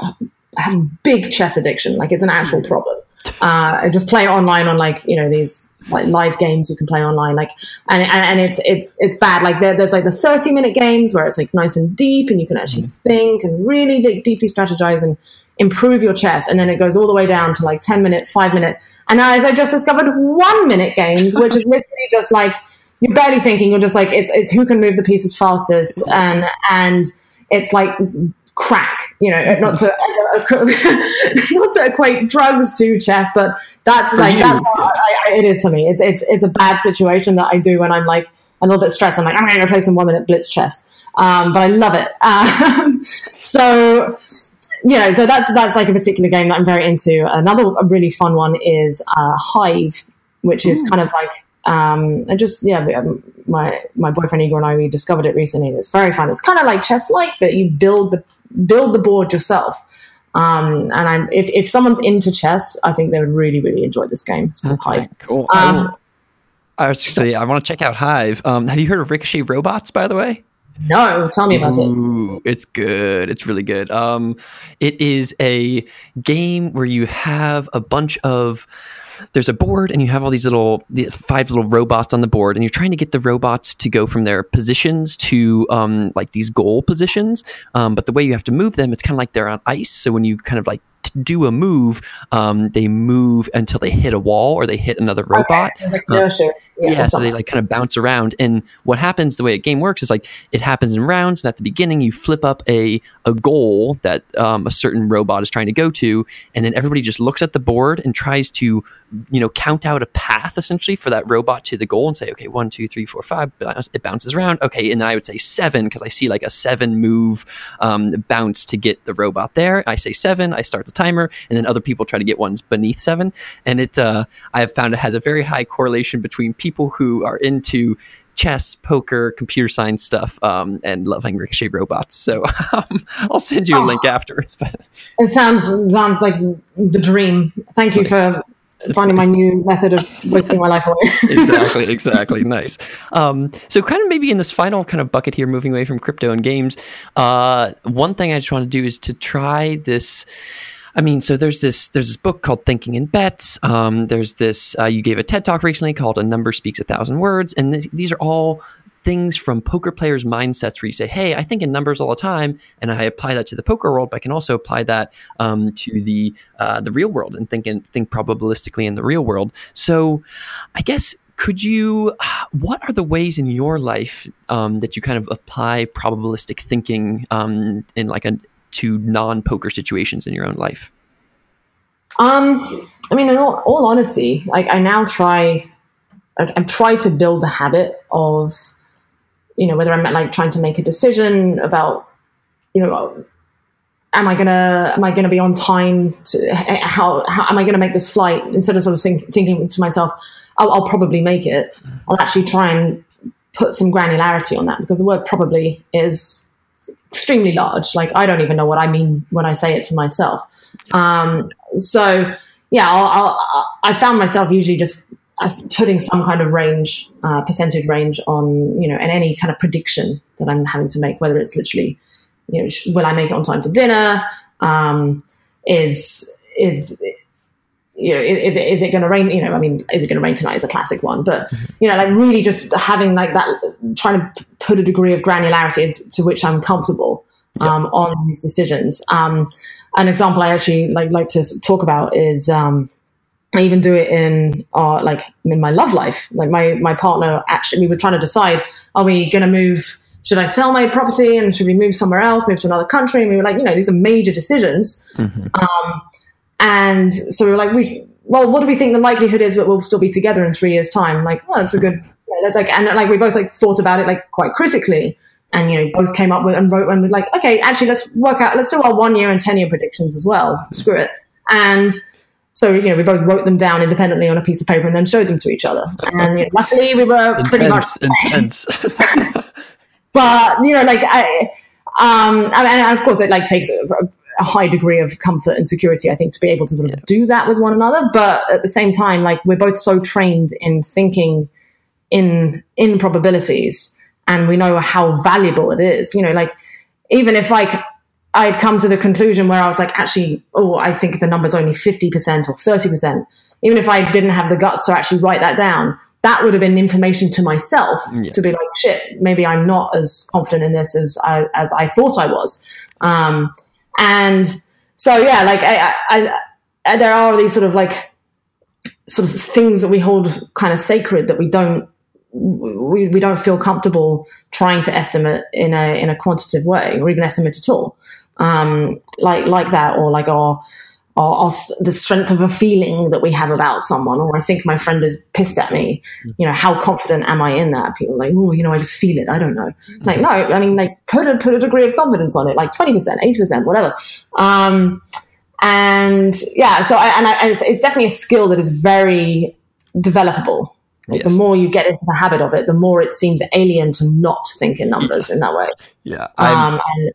I have a big chess addiction. Like it's an actual mm. problem uh, just play online on like you know these like live games you can play online like and and, and it's it's it's bad. Like there, there's like the 30 minute games where it's like nice and deep and you can actually mm. think and really like, deeply strategize and improve your chess and then it goes all the way down to like 10 minute 5 minute and now as i just discovered 1 minute games which is literally just like you're barely thinking. You're just like it's it's who can move the pieces fastest and and it's like crack, you know, not to [LAUGHS] not to equate drugs to chess, but that's for like you. that's I, I, it is for me. It's it's it's a bad situation that I do when I'm like a little bit stressed. I'm like I'm going to play some one minute blitz chess, um, but I love it. [LAUGHS] Um, so you know, so that's that's like a particular game that I'm very into. Another really fun one is uh, Hive, which is Ooh. kind of like Um, and just yeah, um, my my boyfriend Igor and I we discovered it recently. It's very fun. It's kind of like chess like, but you build the build the board yourself. Um, and I'm if, if someone's into chess, I think they would really really enjoy this game. It's called Hive. Cool. Um, I was just say I want to check out Hive. Um, have you heard of Ricochet Robots, by the way? No, tell me about Ooh, it. It's good. It's really good. Um, it is a game where you have a bunch of there's a board and you have all these little five little robots on the board and you're trying to get the robots to go from their positions to um, like these goal positions. Um, but the way you have to move them it's kind of like they're on ice. So when you kind of like do a move, um, they move until they hit a wall or they hit another robot. Okay, so like uh, yeah, yeah so they like kind of bounce around. And what happens, the way a game works, is like it happens in rounds. And at the beginning, you flip up a a goal that um, a certain robot is trying to go to, and then everybody just looks at the board and tries to you know count out a path essentially for that robot to the goal and say okay one two three four five it bounces around okay and then i would say seven because i see like a seven move um, bounce to get the robot there i say seven i start the timer and then other people try to get ones beneath seven and it uh, i have found it has a very high correlation between people who are into chess, poker, computer science stuff, um, and loving Ricochet robots. So [LAUGHS] um, I'll send you a link afterwards. But it sounds sounds like the dream. Thank you for finding my new method of wasting my life away. [LAUGHS] exactly, exactly. Nice. Um, so, kind of maybe in this final kind of bucket here, moving away from crypto and games, uh, one thing I just want to do is to try this. I mean, so there's this there's this book called Thinking in Bets. Um, there's this uh, you gave a TED talk recently called A Number Speaks a Thousand Words, and th- these are all things from poker players' mindsets where you say, "Hey, I think in numbers all the time, and I apply that to the poker world, but I can also apply that um, to the uh, the real world and think in, think probabilistically in the real world." So, I guess could you what are the ways in your life um, that you kind of apply probabilistic thinking um, in like a to non-poker situations in your own life um i mean in all, all honesty like i now try I, I try to build the habit of you know, whether I'm like trying to make a decision about, you know, am I gonna am I gonna be on time? To, how, how am I gonna make this flight? Instead of sort of think, thinking to myself, oh, I'll probably make it. I'll actually try and put some granularity on that because the word probably is extremely large. Like I don't even know what I mean when I say it to myself. Um, so yeah, I'll, I'll, I found myself usually just putting some kind of range, uh, percentage range on, you know, and any kind of prediction that I'm having to make, whether it's literally, you know, will I make it on time for dinner? Um, is, is, you know, is, it, is it going to rain? You know, I mean, is it going to rain tonight is a classic one, but, mm-hmm. you know, like really just having like that, trying to put a degree of granularity to which I'm comfortable, um, on these decisions. Um, an example I actually like, like to talk about is, um, I even do it in uh, like in my love life. Like my my partner actually, we were trying to decide: are we going to move? Should I sell my property and should we move somewhere else, move to another country? And we were like, you know, these are major decisions. Mm-hmm. And so we were like, we well, what do we think the likelihood is that we'll still be together in three years' time? Like, well, that's a good yeah, like, and like we both like thought about it like quite critically, and you know, both came up with and wrote and we're like, okay, actually, let's work out, let's do our one year and ten year predictions as well. Screw it, and so, you know, we both wrote them down independently on a piece of paper and then showed them to each other. And you know, luckily we were intense, pretty much intense. [LAUGHS] but, you know, like I, um, and of course it like takes a, high degree of comfort and security, I think, to be able to sort of yeah. do that with one another. But at the same time, like we're both so trained in thinking in, in probabilities and we know how valuable it is, you know, like even if like I'd come to the conclusion where I was like, actually, oh, I think the number's only 50% or 30%. Even if I didn't have the guts to actually write that down, that would have been information to myself yeah. to be like, shit, maybe I'm not as confident in this as I, as I thought I was. Um, and so, yeah, like I, I, I, there are these sort of like, sort of things that we hold kind of sacred that we don't we, we don't feel comfortable trying to estimate in a in a quantitative way or even estimate at all. Um, like like that, or like our, our, our, the strength of a feeling that we have about someone. Or I think my friend is pissed at me. Mm. You know, how confident am I in that? People like, oh, you know, I just feel it. I don't know. Mm-hmm. Like, no, I mean, like put a put a degree of confidence on it, like twenty percent, eighty percent, whatever. Um, and yeah, so I, and, I, and it's, it's definitely a skill that is very developable Like yes. The more you get into the habit of it, the more it seems alien to not think in numbers in that way. [LAUGHS] Yeah. Um, and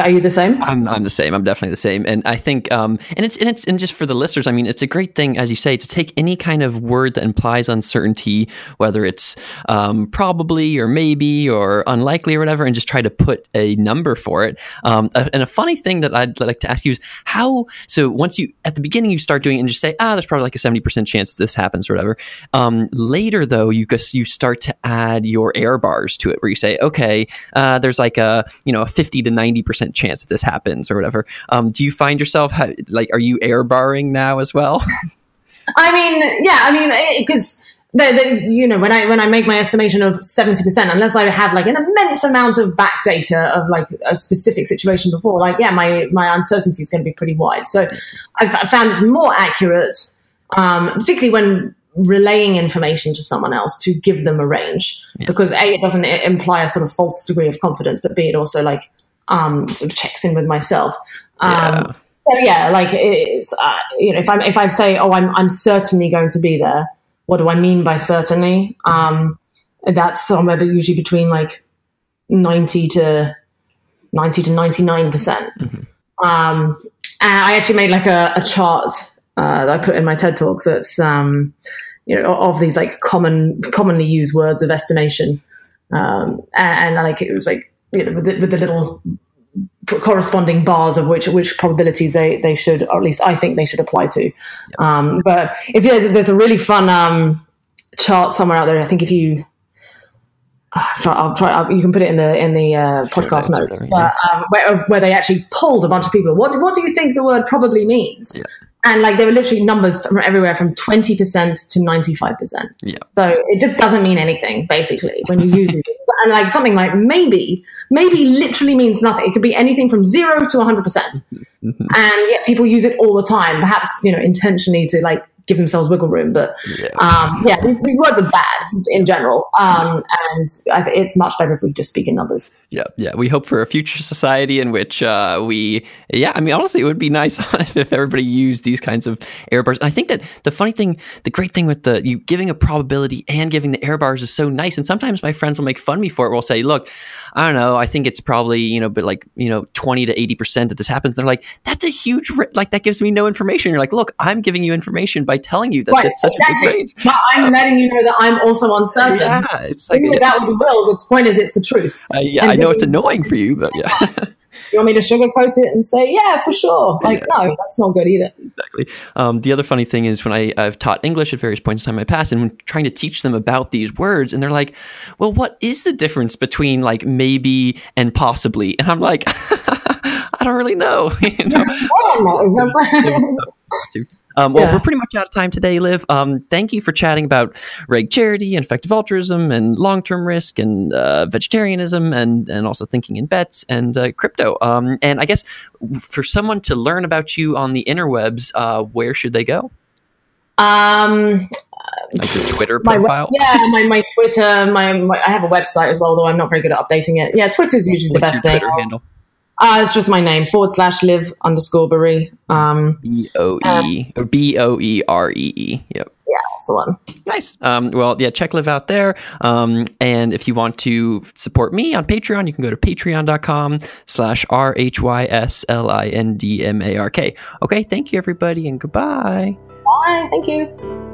are you the same? I'm, I'm the same. I'm definitely the same. And I think, um, and it's, and it's, and just for the listeners, I mean, it's a great thing, as you say, to take any kind of word that implies uncertainty, whether it's, um, probably or maybe or unlikely or whatever, and just try to put a number for it. Um, and a funny thing that I'd like to ask you is how, so once you, at the beginning, you start doing it and just say, ah, there's probably like a 70% chance this happens or whatever. Um, later though, you guess you start to add your error bars to it where you say, okay, uh, there's like a, you know, a 50 to 90% percent chance that this happens or whatever. Um, do you find yourself like are you error barring now as well? [LAUGHS] I mean, yeah, I mean because. you know, when I when I make my estimation of seventy percent, unless I have like an immense amount of back data of like a specific situation before, like yeah, my my uncertainty is going to be pretty wide. So I've found it's more accurate, um, particularly when relaying information to someone else to give them a range yeah. because a it doesn't imply a sort of false degree of confidence but b it also like um, sort of checks in with myself. Um, yeah. So yeah, like it's uh, you know if I if I say oh I'm I'm certainly going to be there, what do I mean by certainly? Um, that's somewhere usually between like ninety to ninety to ninety nine percent. Mm-hmm. Um, and I actually made like a, a chart uh, that I put in my TED talk that's um, you know of these like common commonly used words of estimation, um, and, and like it was like you know, with the, with the little corresponding bars of which which probabilities they they should, or at least I think they should apply to. Um, but if there's, there's a really fun um, chart somewhere out there, I think if you I'll try, I'll try you can put it in the in the uh, podcast sure, notes, but, um, where, where they actually polled a bunch of people. What what do you think the word probably means? Yeah. And like there were literally numbers from everywhere from 20% to 95% yeah. So it just doesn't mean anything basically when you use it and like something like maybe maybe literally means nothing it could be anything from 0 to 100% mm-hmm. and yet people use it all the time perhaps you know intentionally to like give themselves wiggle room. But yeah, um, yeah these, these, words are bad in general, um, and I think it's much better if we just speak in numbers. Yeah, yeah. We hope for a future society in which uh, we, yeah. I mean, honestly, it would be nice [LAUGHS] if everybody used these kinds of error bars. And I think that the funny thing, the great thing with the you giving a probability and giving the error bars is so nice. And sometimes my friends will make fun of me for it. Will say, "Look, I don't know. I think it's probably you know, but like you know, twenty to eighty percent that this happens." They're like, "That's a huge like that gives me no information." You're like, "Look, I'm giving you information by telling you that right, it's such exactly. a big range. But I'm letting you know that I'm also uncertain. Yeah, it's like it, that with the will. The point is, it's the truth. Uh, yeah, and I know it's annoying for you, but yeah. [LAUGHS] you want me to sugarcoat it and say, yeah, for sure? Like, yeah. no, that's not good either. Exactly. Um, the other funny thing is when I, I've taught English at various points in time in my past, and when trying to teach them about these words, and they're like, well, what is the difference between like maybe and possibly? And I'm like, [LAUGHS] I don't really know. [LAUGHS] you know? Um, well, yeah. we're pretty much out of time today, Liv. Um, thank you for chatting about REG charity and effective altruism and long term risk and uh, vegetarianism and, and also thinking in bets and uh, crypto. Um, and I guess for someone to learn about you on the interwebs, uh, where should they go? Um, like your Twitter profile? My, yeah, my, my Twitter. My, my, I have a website as well, though I'm not very good at updating it. Yeah, Twitter is usually What's the best thing. Handle? Uh, it's just my name forward slash Liv underscore Boeree. Um, B O E or B O E R E E. Yep. Yeah, that's the one. Nice. Um, well, yeah, check Liv out there. Um, and if you want to support me on Patreon, you can go to patreon.com slash R H Y S L I N D M A R K. Okay, thank you, everybody, and goodbye. Bye. Thank you.